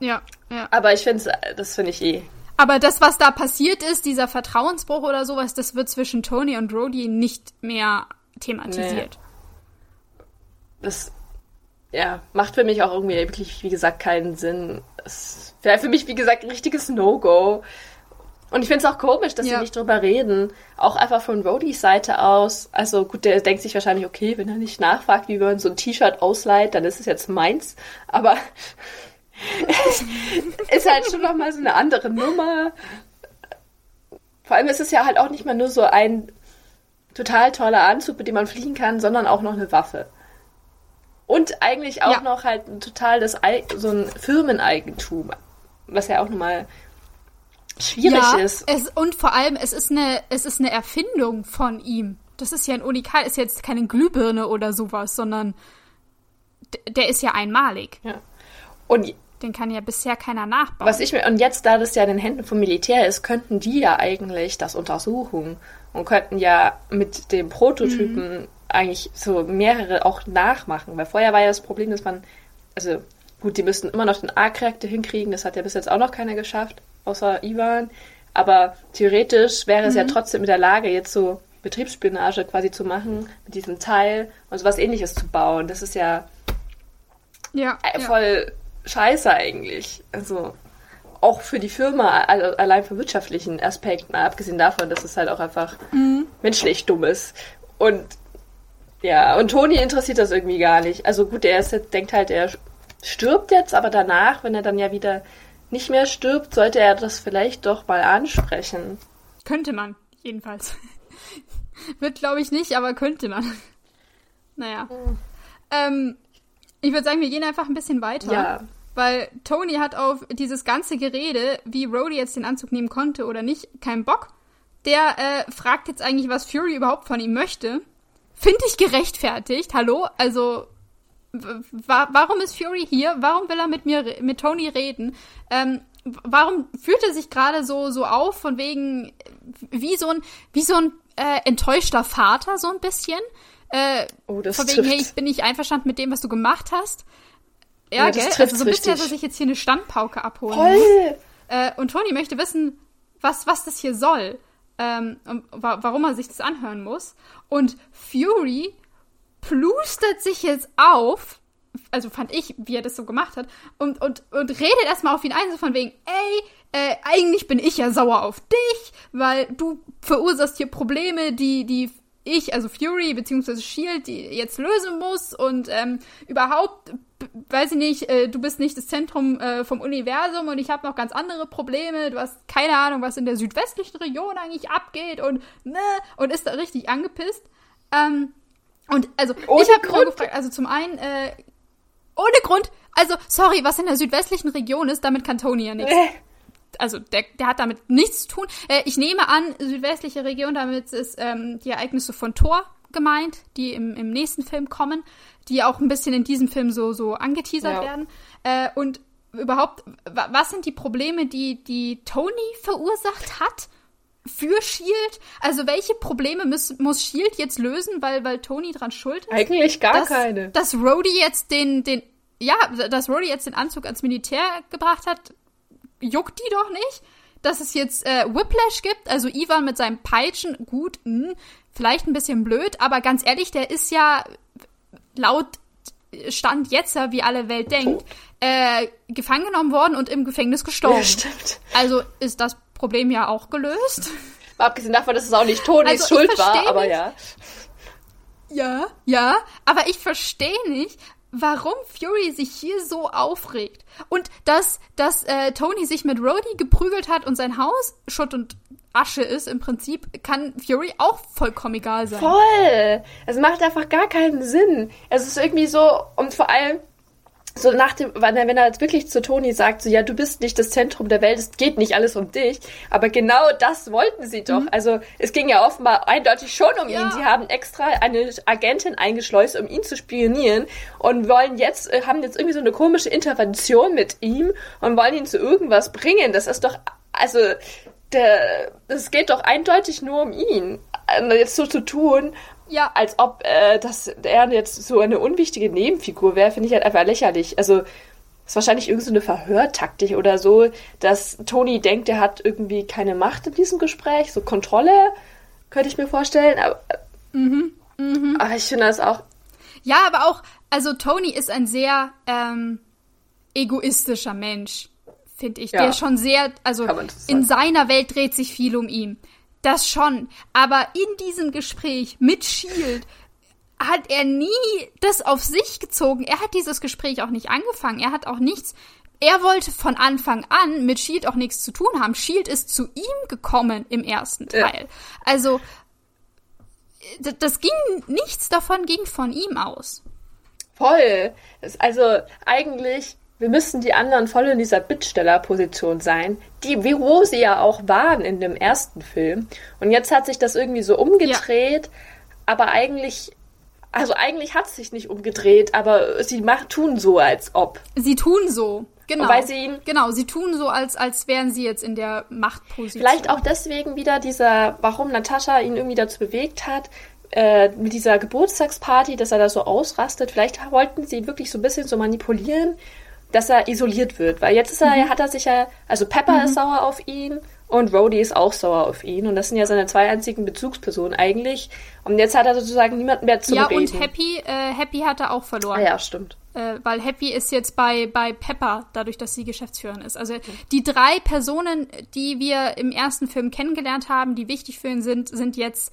Ja, ja. Aber ich finde, das finde ich eh. Aber das, was da passiert ist, dieser Vertrauensbruch oder sowas, das wird zwischen Tony und Rhodey nicht mehr thematisiert. Nee. Das, ja, macht für mich auch irgendwie wirklich, wie gesagt, keinen Sinn. Es wäre für mich, wie gesagt, ein richtiges No-Go. Und ich finde es auch komisch, dass ja. sie nicht drüber reden. Auch einfach von Rhodys Seite aus. Also gut, der denkt sich wahrscheinlich, okay, wenn er nicht nachfragt, wie man so ein T-Shirt ausleiht, dann ist es jetzt meins. Aber ist halt schon nochmal so eine andere Nummer. Vor allem ist es ja halt auch nicht mal nur so ein total toller Anzug, mit dem man fliegen kann, sondern auch noch eine Waffe. Und eigentlich auch ja. noch halt ein totales so ein Firmeneigentum, was ja auch nochmal schwierig ja, ist. Es, und vor allem, es ist eine, es ist eine Erfindung von ihm. Das ist ja ein Unikat, ist jetzt keine Glühbirne oder sowas, sondern der ist ja einmalig. Ja. Und den kann ja bisher keiner nachbauen. Was ich mir, und jetzt, da das ja in den Händen vom Militär ist, könnten die ja eigentlich das untersuchen und könnten ja mit dem Prototypen mhm. eigentlich so mehrere auch nachmachen. Weil vorher war ja das Problem, dass man, also gut, die müssten immer noch den A-Charakter hinkriegen, das hat ja bis jetzt auch noch keiner geschafft, außer Ivan. Aber theoretisch wäre es mhm. ja trotzdem in der Lage, jetzt so Betriebsspionage quasi zu machen, mit diesem Teil und so was ähnliches zu bauen. Das ist ja, ja voll ja scheiße eigentlich. Also auch für die Firma, also allein für wirtschaftlichen Aspekten, abgesehen davon, dass es halt auch einfach mhm. menschlich dumm ist. Und ja, und Toni interessiert das irgendwie gar nicht. Also gut, er ist, denkt halt, er stirbt jetzt, aber danach, wenn er dann ja wieder nicht mehr stirbt, sollte er das vielleicht doch mal ansprechen. Könnte man, jedenfalls. Wird, glaube ich, nicht, aber könnte man. Naja. Mhm. Ähm, ich würde sagen, wir gehen einfach ein bisschen weiter. Ja. Weil Tony hat auf dieses ganze Gerede, wie Rhodey jetzt den Anzug nehmen konnte oder nicht, keinen Bock. Der äh, fragt jetzt eigentlich, was Fury überhaupt von ihm möchte. Finde ich gerechtfertigt. Hallo? Also, wa warum ist Fury hier? Warum will er mit mir, mit Tony reden? Ähm, warum fühlt er sich gerade so, so auf, von wegen, wie so ein, wie so ein äh, enttäuschter Vater, so ein bisschen? Äh, oh, das von wegen, trifft. hey, ich bin nicht einverstanden mit dem, was du gemacht hast. Ja, ja gell? Also so ein bisschen, dass sich jetzt hier eine Standpauke abholen Voll. muss. Äh, und Tony möchte wissen, was, was das hier soll. Ähm, wa warum er sich das anhören muss. Und Fury plustert sich jetzt auf, also fand ich, wie er das so gemacht hat, und, und, und redet erstmal auf ihn ein, so von wegen, ey, äh, eigentlich bin ich ja sauer auf dich, weil du verursachst hier Probleme, die, die ich, also Fury bzw. Shield, die jetzt lösen muss und ähm, überhaupt weiß ich nicht, äh, du bist nicht das Zentrum äh, vom Universum und ich habe noch ganz andere Probleme. Du hast keine Ahnung, was in der südwestlichen Region eigentlich abgeht und ne und ist da richtig angepisst. Ähm, und also Ohne ich habe Grund. gefragt, also zum einen äh, ohne Grund. Also sorry, was in der südwestlichen Region ist, damit kann Tony ja nichts Äh, also der, der hat damit nichts zu tun. Äh, ich nehme an, südwestliche Region, damit ist ähm, die Ereignisse von Thor gemeint, die im, im nächsten Film kommen, die auch ein bisschen in diesem Film so, so angeteasert Ja. werden. Äh, und überhaupt, wa was sind die Probleme, die, die Tony verursacht hat? Für Shield? Also welche Probleme muss, muss Shield jetzt lösen, weil, weil Tony dran schuld ist? eigentlich gar dass, keine. Dass Rhodey jetzt den, den, ja, dass Rhodey jetzt den Anzug ans Militär gebracht hat, juckt die doch nicht. Dass es jetzt äh, Whiplash gibt, also Ivan mit seinem Peitschen, gut, mh, vielleicht ein bisschen blöd, aber ganz ehrlich, der ist ja laut Stand jetzt, wie alle Welt denkt, äh, gefangen genommen worden und im Gefängnis gestorben. Ja, stimmt. Also ist das Problem ja auch gelöst. Mal abgesehen davon, dass es auch nicht Tonys Also, Schuld war, aber nicht. ja. Ja, ja, aber ich verstehe nicht, warum Fury sich hier so aufregt. Und dass, dass äh, Tony sich mit Rhodey geprügelt hat und sein Haus Schutt und Asche ist im Prinzip, kann Fury auch vollkommen egal sein. Voll! Es macht einfach gar keinen Sinn. Es ist irgendwie so, und vor allem, so nach dem, wenn er, wenn er jetzt wirklich zu Toni sagt, so, ja, du bist nicht das Zentrum der Welt, es geht nicht alles um dich. Aber genau das wollten sie doch. Also, es ging ja offenbar eindeutig schon um Ja. ihn. Sie haben extra eine Agentin eingeschleust, um ihn zu spionieren und wollen jetzt, äh, haben jetzt irgendwie so eine komische Intervention mit ihm und wollen ihn zu irgendwas bringen. Das ist doch, also, der, es geht doch eindeutig nur um ihn. Also jetzt so zu tun, Ja, als ob äh, das, er jetzt so eine unwichtige Nebenfigur wäre, finde ich halt einfach lächerlich. Also ist wahrscheinlich irgendeine so eine Verhörtaktik oder so, dass Tony denkt, er hat irgendwie keine Macht in diesem Gespräch, so Kontrolle, könnte ich mir vorstellen. Aber, aber ich finde das auch. ja, aber auch, also Tony ist ein sehr ähm, egoistischer Mensch, finde ich. Ja. Der schon sehr, also in seiner Welt dreht sich viel um ihn. Das schon. Aber in diesem Gespräch mit Shield hat er nie das auf sich gezogen. Er hat dieses Gespräch auch nicht angefangen. Er hat auch nichts. Er wollte von Anfang an mit Shield auch nichts zu tun haben. Shield ist zu ihm gekommen im ersten Ja. Teil. Also d- das ging nichts davon ging von ihm aus. Voll. Also eigentlich, wir müssten die anderen voll in dieser Bittstellerposition sein, die, wie wo sie ja auch waren in dem ersten Film. Und jetzt hat sich das irgendwie so umgedreht, aber eigentlich, also eigentlich hat es sich nicht umgedreht, aber sie machen, tun so, als ob. Sie tun so. Genau. Weil sie ihn- genau, sie tun so, als, als wären sie jetzt in der Machtposition. Vielleicht auch deswegen wieder dieser, warum Natascha ihn irgendwie dazu bewegt hat, äh, mit dieser Geburtstagsparty, dass er da so ausrastet. Vielleicht wollten sie ihn wirklich so ein bisschen so manipulieren, dass er isoliert wird. Weil jetzt ist er, hat er sich ja, also Pepper ist sauer auf ihn und Rhodey ist auch sauer auf ihn. Und das sind ja seine zwei einzigen Bezugspersonen eigentlich. Und jetzt hat er sozusagen niemanden mehr zum Ja, Reden. und Happy, äh, Happy hat er auch verloren. Ah ja, stimmt. äh, weil Happy ist jetzt bei, bei Pepper, dadurch, dass sie Geschäftsführerin ist. Also die drei Personen, die wir im ersten Film kennengelernt haben, die wichtig für ihn sind, sind jetzt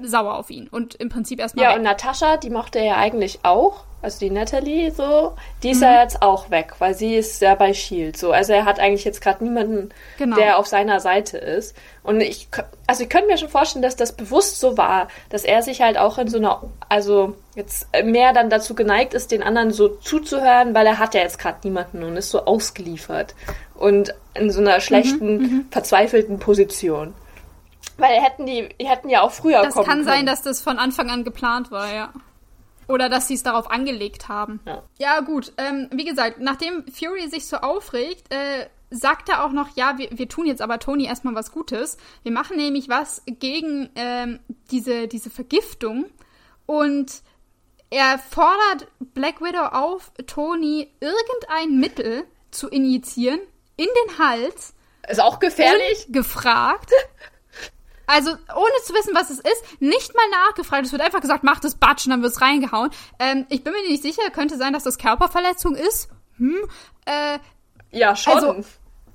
sauer auf ihn und im Prinzip erstmal Ja, weg. und Natascha, die mochte er ja eigentlich auch, also die Natalie so, die Mhm. ist ja jetzt auch weg, weil sie ist ja bei Shield so. Also er hat eigentlich jetzt gerade niemanden, Genau. der auf seiner Seite ist. Und ich, also ich könnte mir schon vorstellen, dass das bewusst so war, dass er sich halt auch in so einer, also jetzt mehr dann dazu geneigt ist, den anderen so zuzuhören, weil er hat ja jetzt gerade niemanden und ist so ausgeliefert und in so einer schlechten, Mhm, verzweifelten Position. Weil hätten die, die hätten ja auch früher das kommen kann können. sein, dass das von Anfang an geplant war, ja. Oder dass sie es darauf angelegt haben. Ja. Ja, gut. Ähm, wie gesagt, nachdem Fury sich so aufregt, äh, sagt er auch noch, ja, wir, wir tun jetzt aber Tony erstmal was Gutes. Wir machen nämlich was gegen ähm, diese, diese Vergiftung. Und er fordert Black Widow auf, Tony irgendein Mittel zu injizieren in den Hals, Ist auch gefährlich. gefragt. Also, ohne zu wissen, was es ist, nicht mal nachgefragt. Es wird einfach gesagt, mach das Batsch und dann wird's reingehauen. Ähm, ich bin mir nicht sicher, könnte sein, dass das Körperverletzung ist. Hm. Äh, Ja, schon. also,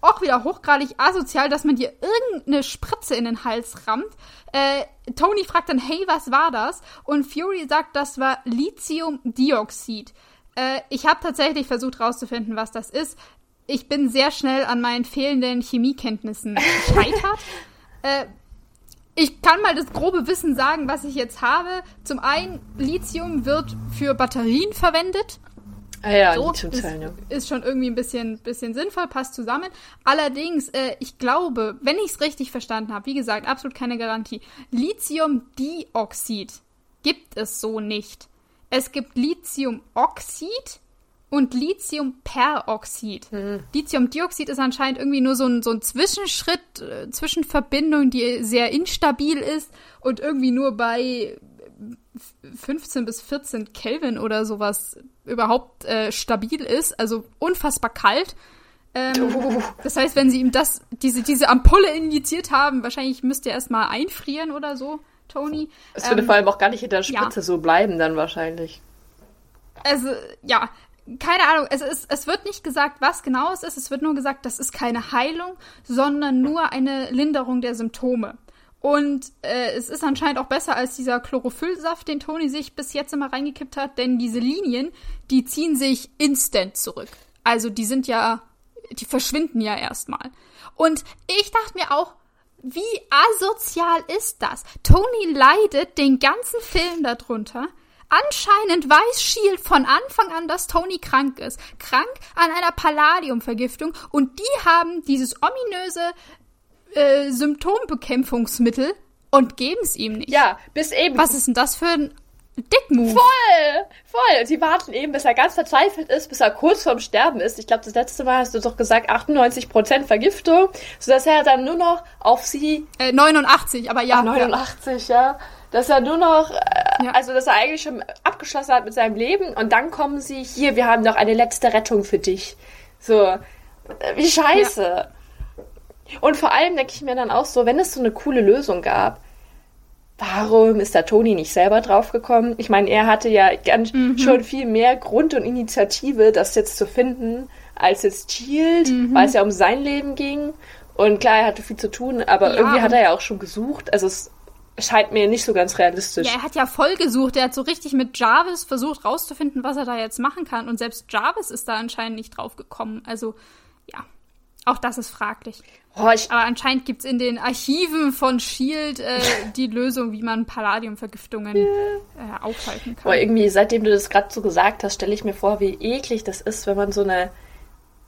auch wieder hochgradig asozial, dass man dir irgendeine Spritze in den Hals rammt. Äh, Tony fragt dann, hey, was war das? Und Fury sagt, das war Lithiumdioxid. Äh, ich habe tatsächlich versucht rauszufinden, was das ist. Ich bin sehr schnell an meinen fehlenden Chemiekenntnissen gescheitert. äh, ich kann mal das grobe Wissen sagen, was ich jetzt habe. Zum einen, Lithium wird für Batterien verwendet. Ah ja, So, Lithiumzellen, ja. ist, schon irgendwie ein bisschen, bisschen sinnvoll, passt zusammen. Allerdings, äh, ich glaube, wenn ich es richtig verstanden habe, wie gesagt, absolut keine Garantie, Lithiumdioxid gibt es so nicht. Es gibt Lithiumoxid und Lithiumperoxid. Lithiumdioxid ist anscheinend irgendwie nur so ein, so ein Zwischenschritt, äh, Zwischenverbindung, die sehr instabil ist und irgendwie nur bei 15 bis 14 Kelvin oder sowas überhaupt äh, stabil ist, also unfassbar kalt. Ähm, Oh. Das heißt, wenn sie ihm das, diese, diese Ampulle injiziert haben, wahrscheinlich müsst ihr erstmal einfrieren oder so, Tony. Es würde Ähm, vor allem auch gar nicht in der ja. Spritze so bleiben dann wahrscheinlich. also, ja, keine Ahnung, es, ist, es wird nicht gesagt, was genau es ist. Es wird nur gesagt, das ist keine Heilung, sondern nur eine Linderung der Symptome. Und äh, es ist anscheinend auch besser als dieser Chlorophyllsaft, den Toni sich bis jetzt immer reingekippt hat, denn diese Linien, die ziehen sich instant zurück. Also die sind ja, die verschwinden ja erstmal. Und ich dachte mir auch, wie asozial ist das? Tony leidet den ganzen Film darunter. Anscheinend weiß Shield von Anfang an, dass Tony krank ist. Krank an einer Palladiumvergiftung. Und die haben dieses ominöse äh, Symptombekämpfungsmittel und geben es ihm nicht. Ja, bis eben. Was ist denn das für ein Dickmove? Voll! Voll! Sie warten eben, bis er ganz verzweifelt ist, bis er kurz vorm Sterben ist. Ich glaube, das letzte Mal hast du doch gesagt, 98% Vergiftung, sodass er dann nur noch auf sie, Äh, 89, aber ja. ah, 89, ja, dass er nur noch, äh, Ja. also dass er eigentlich schon abgeschlossen hat mit seinem Leben und dann kommen sie, hier, wir haben noch eine letzte Rettung für dich. So, äh, wie scheiße. Und vor allem denke ich mir dann auch so, wenn es so eine coole Lösung gab, warum ist da Toni nicht selber draufgekommen? Ich meine, er hatte ja ganz schon viel mehr Grund und Initiative, das jetzt zu finden, als jetzt Shield, weil es ja um sein Leben ging. Und klar, er hatte viel zu tun, aber Ja, irgendwie hat er ja auch schon gesucht. Also es scheint mir nicht so ganz realistisch. Ja, er hat ja voll gesucht. Er hat so richtig mit Jarvis versucht rauszufinden, was er da jetzt machen kann. Und selbst Jarvis ist da anscheinend nicht drauf gekommen. Also, ja. Auch das ist fraglich. Oh, Aber anscheinend gibt's in den Archiven von Shield äh, die Lösung, wie man Palladiumvergiftungen äh, aufhalten kann. boah, irgendwie, seitdem du das gerade so gesagt hast, stelle ich mir vor, wie eklig das ist, wenn man so eine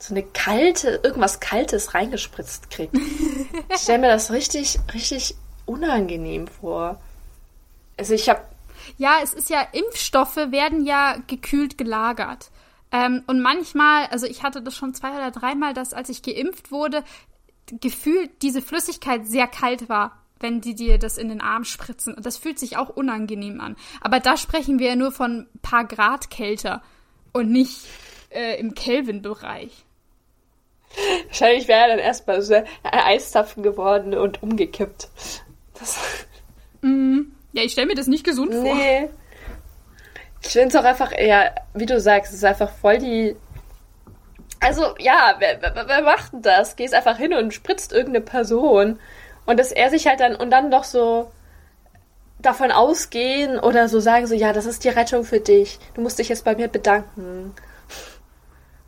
so eine kalte, irgendwas Kaltes reingespritzt kriegt. ich stelle mir das richtig, richtig unangenehm vor. Also ich habe Ja, es ist ja, Impfstoffe werden ja gekühlt gelagert. Ähm, und manchmal, also ich hatte das schon zwei oder dreimal, dass als ich geimpft wurde, gefühlt diese Flüssigkeit sehr kalt war, wenn die dir das in den Arm spritzen. Und das fühlt sich auch unangenehm an. Aber da sprechen wir ja nur von ein paar Grad kälter und nicht äh, im Kelvin-Bereich. Wahrscheinlich wäre er dann erstmal so ein Eiszapfen geworden und umgekippt. Das, Ja, ich stelle mir das nicht gesund vor. nee. Ich finde es auch einfach eher, wie du sagst, es ist einfach voll die. Also, ja, wer, wer, wer macht denn das? Gehst einfach hin und spritzt irgendeine Person. Und dass er sich halt dann, und dann doch so davon ausgehen oder so sagen, so, ja, das ist die Rettung für dich. Du musst dich jetzt bei mir bedanken.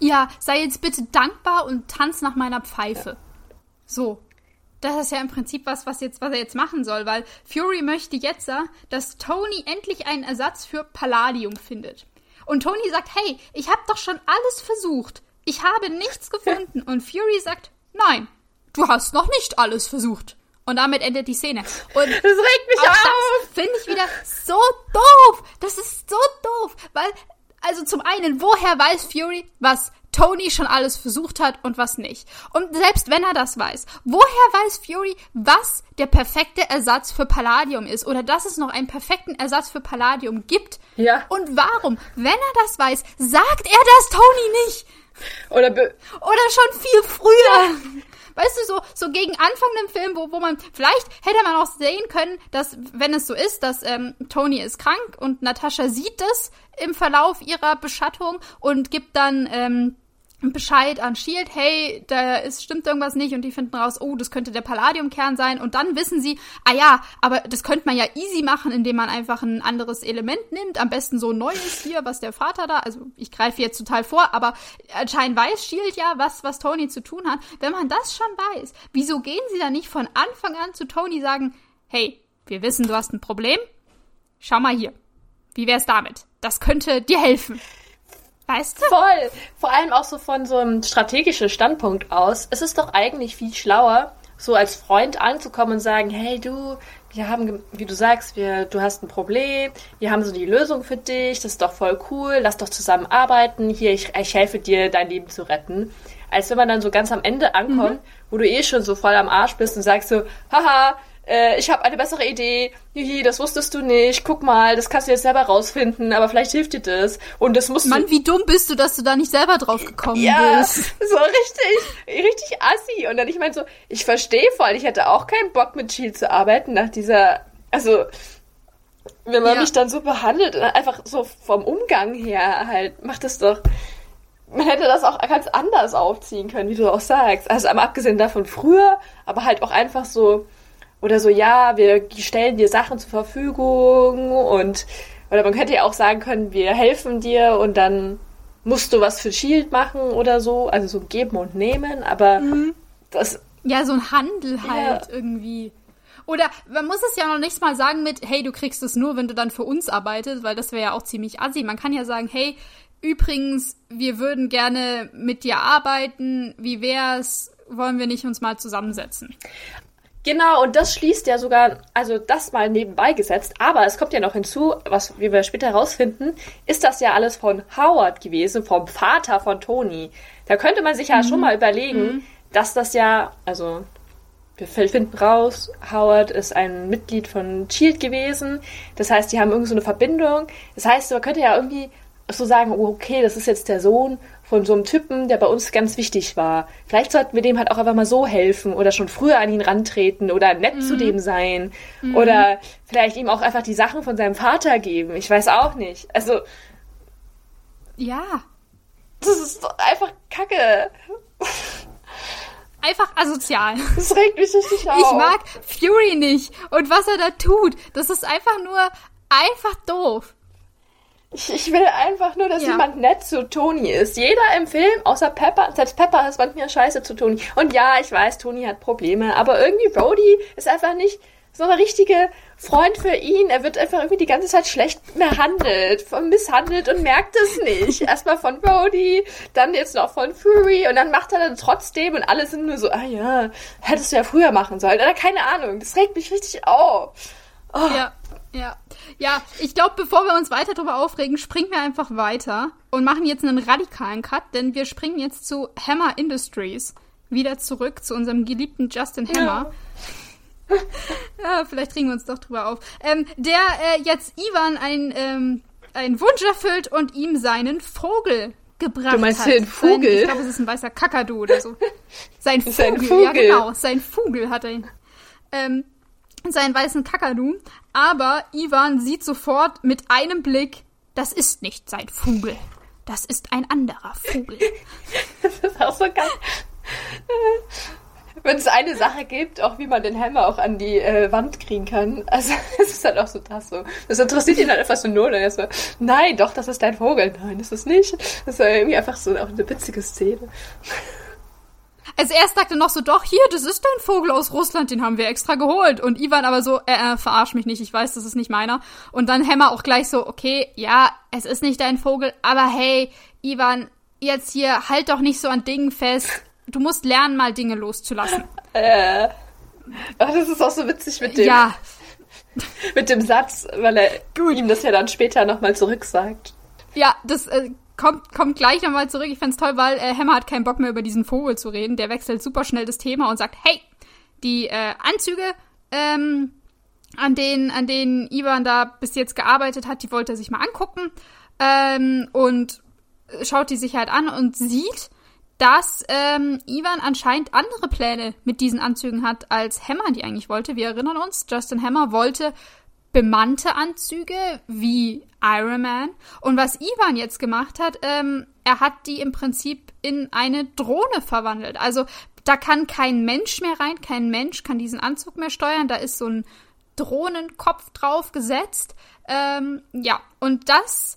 Ja, sei jetzt bitte dankbar und tanz nach meiner Pfeife. So. Das ist ja im Prinzip was, was, jetzt, was er jetzt machen soll, weil Fury möchte jetzt, äh, dass Tony endlich einen Ersatz für Palladium findet. Und Tony sagt, hey, ich habe doch schon alles versucht. Ich habe nichts gefunden. Und Fury sagt, nein, du hast noch nicht alles versucht. Und damit endet die Szene. Und Das regt mich auch auf! das finde ich wieder so doof. Das ist so doof, weil also zum einen, woher weiß Fury, was Tony schon alles versucht hat und was nicht? Und selbst wenn er das weiß, woher weiß Fury, was der perfekte Ersatz für Palladium ist oder dass es noch einen perfekten Ersatz für Palladium gibt? Ja. Und warum, wenn er das weiß, sagt er das Tony nicht? Oder be Oder schon viel früher. Weißt du, so, so gegen Anfang dem Film, wo, wo man, vielleicht hätte man auch sehen können, dass, wenn es so ist, dass ähm, Tony ist krank und Natascha sieht das im Verlauf ihrer Beschattung und gibt dann ähm, Bescheid an Shield, hey, da ist, stimmt irgendwas nicht und die finden raus, oh, das könnte der Palladiumkern sein und dann wissen sie, ah ja, aber das könnte man ja easy machen, indem man einfach ein anderes Element nimmt, am besten so ein neues hier, was der Vater da, also ich greife jetzt total vor, aber anscheinend weiß Shield ja, was, was Tony zu tun hat. Wenn man das schon weiß, wieso gehen sie da nicht von Anfang an zu Tony sagen, hey, wir wissen, du hast ein Problem, schau mal hier, wie wär's damit? Das könnte dir helfen. Weißt du? Voll. Vor allem auch so von so einem strategischen Standpunkt aus. Es ist doch eigentlich viel schlauer, so als Freund anzukommen und sagen, hey du, wir haben, wie du sagst, wir, du hast ein Problem, wir haben so die Lösung für dich, das ist doch voll cool, lass doch zusammen arbeiten, hier, ich, ich helfe dir, dein Leben zu retten. Als wenn man dann so ganz am Ende ankommt, mhm. wo du eh schon so voll am Arsch bist und sagst so, haha, äh, ich habe eine bessere Idee, hihi, das wusstest du nicht, guck mal, das kannst du jetzt selber rausfinden, aber vielleicht hilft dir das. Und das musst Mann, wie dumm bist du, dass du da nicht selber drauf gekommen ja, bist. so richtig, richtig assi. Und dann ich meine so, ich verstehe voll, ich hätte auch keinen Bock mit Shield zu arbeiten nach dieser, also wenn man ja. mich dann so behandelt, einfach so vom Umgang her halt, macht es doch man hätte das auch ganz anders aufziehen können, wie du auch sagst. Also abgesehen davon früher, aber halt auch einfach so, oder so, ja, wir stellen dir Sachen zur Verfügung und oder man könnte ja auch sagen können, wir helfen dir und dann musst du was für Shield machen oder so, also so geben und nehmen, aber mhm. das ja so ein Handel halt ja. irgendwie. Oder man muss es ja noch nicht mal sagen mit, hey, du kriegst es nur, wenn du dann für uns arbeitest, weil das wäre ja auch ziemlich assi. Man kann ja sagen, hey, übrigens, wir würden gerne mit dir arbeiten. Wie wär's? Wollen wir nicht uns mal zusammensetzen? Genau, und das schließt ja sogar, also das mal nebenbei gesetzt, aber es kommt ja noch hinzu, was wir später herausfinden, ist das ja alles von Howard gewesen, vom Vater von Tony. Da könnte man sich ja mhm. schon mal überlegen, mhm. dass das ja, also wir finden raus, Howard ist ein Mitglied von Shield gewesen. Das heißt, die haben irgendwie so eine Verbindung. Das heißt, man könnte ja irgendwie so sagen, oh, okay, das ist jetzt der Sohn von so einem Typen, der bei uns ganz wichtig war. Vielleicht sollten wir dem halt auch einfach mal so helfen oder schon früher an ihn rantreten oder nett mhm. zu dem sein mhm. oder vielleicht ihm auch einfach die Sachen von seinem Vater geben. Ich weiß auch nicht. Also. Ja. Das ist einfach Kacke. Einfach asozial. Das regt mich richtig auf. Ich mag Fury nicht. Und was er da tut, das ist einfach nur einfach doof. Ich, ich will einfach nur, dass ja. jemand nett zu Toni ist. Jeder im Film, außer Pepper, selbst Pepper ist manchmal scheiße zu Toni. Und ja, ich weiß, Toni hat Probleme, aber irgendwie Brody ist einfach nicht so ein richtiger Freund für ihn. Er wird einfach irgendwie die ganze Zeit schlecht behandelt, misshandelt und merkt es nicht. Erstmal von Brody, dann jetzt noch von Fury und dann macht er dann trotzdem und alle sind nur so, ah ja, hättest du ja früher machen sollen. Oder keine Ahnung, das regt mich richtig auf. Oh. Ja, ja. Ja, ich glaube, bevor wir uns weiter darüber aufregen, springen wir einfach weiter und machen jetzt einen radikalen Cut, denn wir springen jetzt zu Hammer Industries. Wieder zurück zu unserem geliebten Justin Hammer. Ja, ja vielleicht regen wir uns doch drüber auf. Ähm, der äh, jetzt Ivan ein, ähm, einen Wunsch erfüllt und ihm seinen Vogel gebracht hat. Du meinst hat. den Vogel? Sein, ich glaube, es ist ein weißer Kakadu oder so. Sein Vogel, sein Vogel. ja genau, sein Vogel hat er ihn. Ähm, seinen weißen Kakadu, aber Ivan sieht sofort mit einem Blick, das ist nicht sein Vogel. Das ist ein anderer Vogel. das ist auch so geil. Wenn es eine Sache gibt, auch wie man den Hammer auch an die äh, Wand kriegen kann. Also es ist halt auch so das so. Das interessiert ihn halt einfach so null. Und er so, nein, doch, das ist dein Vogel. Nein, das ist nicht. Das ist irgendwie einfach so auch eine witzige Szene. Als erst sagte noch so, doch, hier, das ist dein Vogel aus Russland, den haben wir extra geholt. Und Ivan aber so, äh, äh, verarsch mich nicht, ich weiß, das ist nicht meiner. Und dann Hammer auch gleich so, okay, ja, es ist nicht dein Vogel, aber hey, Ivan, jetzt hier, halt doch nicht so an Dingen fest. Du musst lernen, mal Dinge loszulassen. Äh. Ach, das ist auch so witzig mit dem. Ja. mit dem Satz, weil er Gut. ihm das ja dann später nochmal zurücksagt. Ja, das äh, kommt, kommt gleich nochmal zurück. Ich find's toll, weil äh, Hammer hat keinen Bock mehr über diesen Vogel zu reden. Der wechselt super schnell das Thema und sagt, hey, die äh, Anzüge, ähm, an denen, an denen Ivan da bis jetzt gearbeitet hat, die wollte er sich mal angucken. Ähm, und schaut die sich halt an und sieht, dass ähm, Ivan anscheinend andere Pläne mit diesen Anzügen hat, als Hammer die eigentlich wollte. Wir erinnern uns, Justin Hammer wollte bemannte Anzüge wie Iron Man. Und was Ivan jetzt gemacht hat, ähm, er hat die im Prinzip in eine Drohne verwandelt. Also da kann kein Mensch mehr rein, kein Mensch kann diesen Anzug mehr steuern. Da ist so ein Drohnenkopf drauf gesetzt. Ähm, ja, und das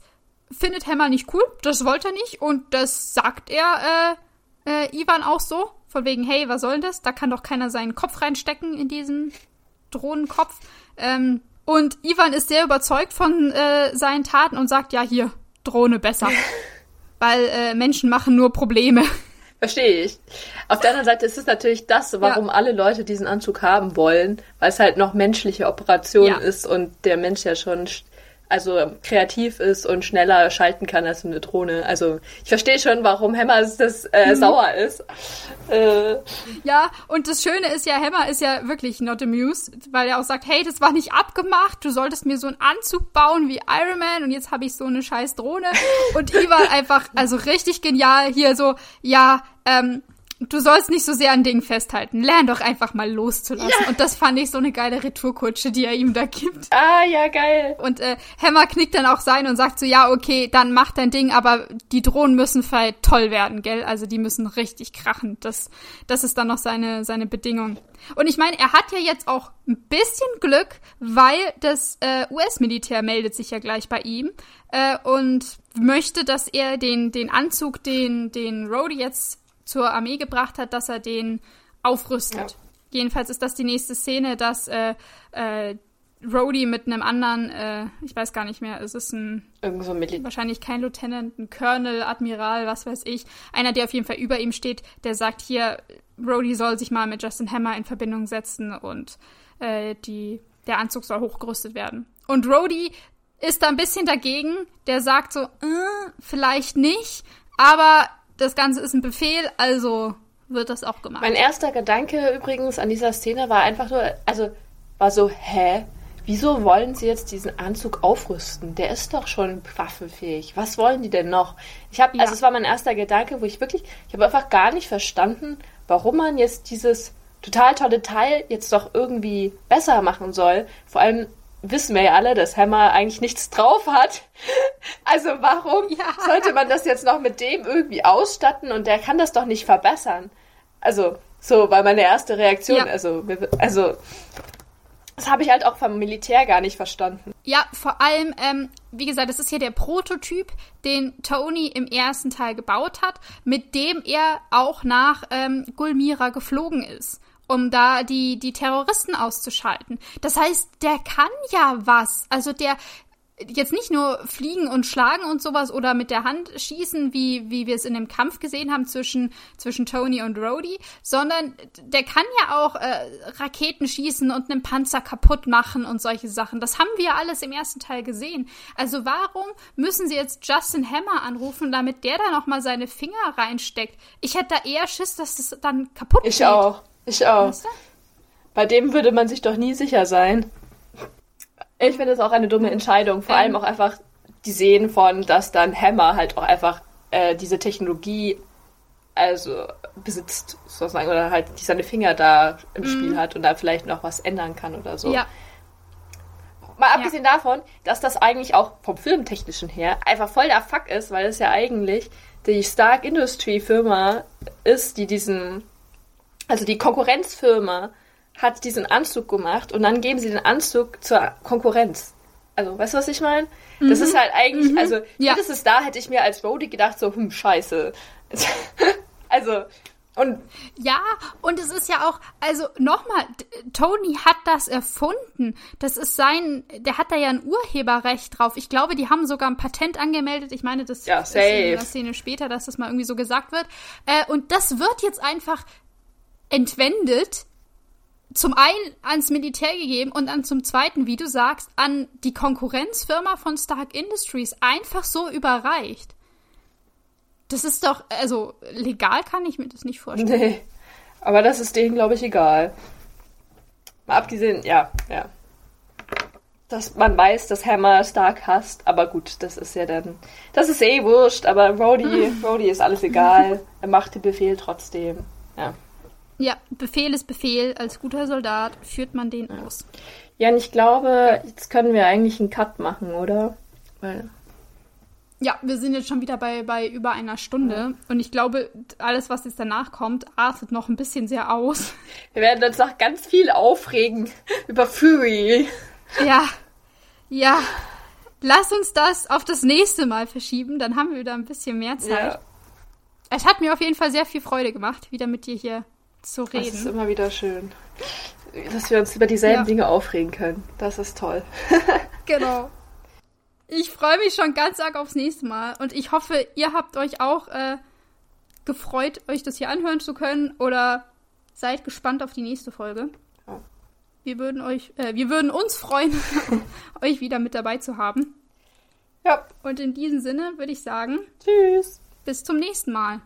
findet Hammer nicht cool. Das wollte er nicht. Und das sagt er äh, äh, Ivan auch so. Von wegen, hey, was soll das? Da kann doch keiner seinen Kopf reinstecken in diesen Drohnenkopf. Ähm, und Ivan ist sehr überzeugt von äh, seinen Taten und sagt, ja, hier, Drohne besser. Weil äh, Menschen machen nur Probleme. Verstehe ich. Auf der anderen Seite ist es natürlich das, warum ja. alle Leute diesen Anzug haben wollen, weil es halt noch menschliche Operation ja. ist und der Mensch ja schon also kreativ ist und schneller schalten kann als eine Drohne. Also ich verstehe schon, warum Hammer das äh, mhm. sauer ist. Äh. Ja, und das Schöne ist ja, Hammer ist ja wirklich not amused, weil er auch sagt, hey, das war nicht abgemacht, du solltest mir so einen Anzug bauen wie Iron Man und jetzt habe ich so eine scheiß Drohne. Und Ivan einfach, also richtig genial hier so, ja, ähm, du sollst nicht so sehr an Dingen festhalten. Lern doch einfach mal loszulassen. Ja. Und das fand ich so eine geile Retourkutsche, die er ihm da gibt. Ah, ja, geil. Und äh, Hammer knickt dann auch sein und sagt so, ja, okay, dann mach dein Ding, aber die Drohnen müssen vielleicht toll werden, gell? Also die müssen richtig krachen. Das, das ist dann noch seine, seine Bedingung. Und ich meine, er hat ja jetzt auch ein bisschen Glück, weil das äh, US-Militär meldet sich ja gleich bei ihm äh, und möchte, dass er den, den Anzug, den, den Rhodey jetzt zur Armee gebracht hat, dass er den aufrüstet. Ja. Jedenfalls ist das die nächste Szene, dass äh, äh, Rhodey mit einem anderen, äh, ich weiß gar nicht mehr, es ist ein Irgend so wahrscheinlich kein Lieutenant, ein Colonel, Admiral, was weiß ich, einer, der auf jeden Fall über ihm steht, der sagt hier, Rhodey soll sich mal mit Justin Hammer in Verbindung setzen und äh, die, der Anzug soll hochgerüstet werden. Und Rhodey ist da ein bisschen dagegen, der sagt so, äh, vielleicht nicht, aber das Ganze ist ein Befehl, also wird das auch gemacht. Mein erster Gedanke übrigens an dieser Szene war einfach nur, also war so, hä? Wieso wollen sie jetzt diesen Anzug aufrüsten? Der ist doch schon waffenfähig. Was wollen die denn noch? Ich habe, ja. also es war mein erster Gedanke, wo ich wirklich, ich habe einfach gar nicht verstanden, warum man jetzt dieses total tolle Teil jetzt doch irgendwie besser machen soll. Vor allem wissen wir ja alle, dass Hammer eigentlich nichts drauf hat. Also warum ja. sollte man das jetzt noch mit dem irgendwie ausstatten und der kann das doch nicht verbessern? Also, so war meine erste Reaktion. Ja. Also, also das habe ich halt auch vom Militär gar nicht verstanden. Ja, vor allem, ähm, wie gesagt, das ist hier der Prototyp, den Tony im ersten Teil gebaut hat, mit dem er auch nach ähm, Gulmira geflogen ist um da die, die Terroristen auszuschalten. Das heißt, der kann ja was. Also der jetzt nicht nur fliegen und schlagen und sowas oder mit der Hand schießen, wie, wie wir es in dem Kampf gesehen haben zwischen, zwischen Tony und Rhodey, sondern der kann ja auch äh, Raketen schießen und einen Panzer kaputt machen und solche Sachen. Das haben wir alles im ersten Teil gesehen. Also warum müssen sie jetzt Justin Hammer anrufen, damit der da nochmal seine Finger reinsteckt? Ich hätte da eher Schiss, dass das dann kaputt ich geht. Ich auch. Ich auch. Weißt du? Bei dem würde man sich doch nie sicher sein. Ich finde es auch eine dumme Entscheidung. Vor ähm. allem auch einfach die Sehen von, dass dann Hammer halt auch einfach äh, diese Technologie also besitzt, sozusagen, oder halt die seine Finger da im mm. Spiel hat und da vielleicht noch was ändern kann oder so. Ja. Mal abgesehen ja. davon, dass das eigentlich auch vom Filmtechnischen her einfach voll der Fuck ist, weil es ja eigentlich die Stark Industry Firma ist, die diesen also die Konkurrenzfirma hat diesen Anzug gemacht und dann geben sie den Anzug zur Konkurrenz. Also, weißt du, was ich meine? Mhm. Das ist halt eigentlich, mhm. also, ja. spätestens da hätte ich mir als Rody gedacht, so, hm, scheiße. also, und. Ja, und es ist ja auch, also, nochmal, Tony hat das erfunden. Das ist sein, der hat da ja ein Urheberrecht drauf. Ich glaube, die haben sogar ein Patent angemeldet. Ich meine, das ja, ist in der Szene später, dass das mal irgendwie so gesagt wird. Äh, und das wird jetzt einfach entwendet, zum einen ans Militär gegeben und dann zum zweiten, wie du sagst, an die Konkurrenzfirma von Stark Industries einfach so überreicht. Das ist doch, also legal kann ich mir das nicht vorstellen. Nee, aber das ist denen, glaube ich, egal. Mal abgesehen, ja, ja. Dass man weiß, dass Hammer Stark hasst, aber gut, das ist ja dann, das ist eh wurscht, aber Rhodey, Rhodey ist alles egal. Er macht den Befehl trotzdem, ja. Ja, Befehl ist Befehl. Als guter Soldat führt man den ja. aus. Ja, und ich glaube, jetzt können wir eigentlich einen Cut machen, oder? Weil ja, wir sind jetzt schon wieder bei, bei über einer Stunde. Ja. Und ich glaube, alles, was jetzt danach kommt, artet noch ein bisschen sehr aus. Wir werden uns noch ganz viel aufregen über Fury. Ja. Ja. Lass uns das auf das nächste Mal verschieben, dann haben wir wieder ein bisschen mehr Zeit. Ja. Es hat mir auf jeden Fall sehr viel Freude gemacht, wieder mit dir hier zu reden. Das ist immer wieder schön. Dass wir uns über dieselben ja. Dinge aufregen können. Das ist toll. genau. Ich freue mich schon ganz arg aufs nächste Mal und ich hoffe, ihr habt euch auch äh, gefreut, euch das hier anhören zu können oder seid gespannt auf die nächste Folge. Ja. Wir würden euch, äh, wir würden uns freuen, euch wieder mit dabei zu haben. Ja. Und in diesem Sinne würde ich sagen, tschüss. Bis zum nächsten Mal.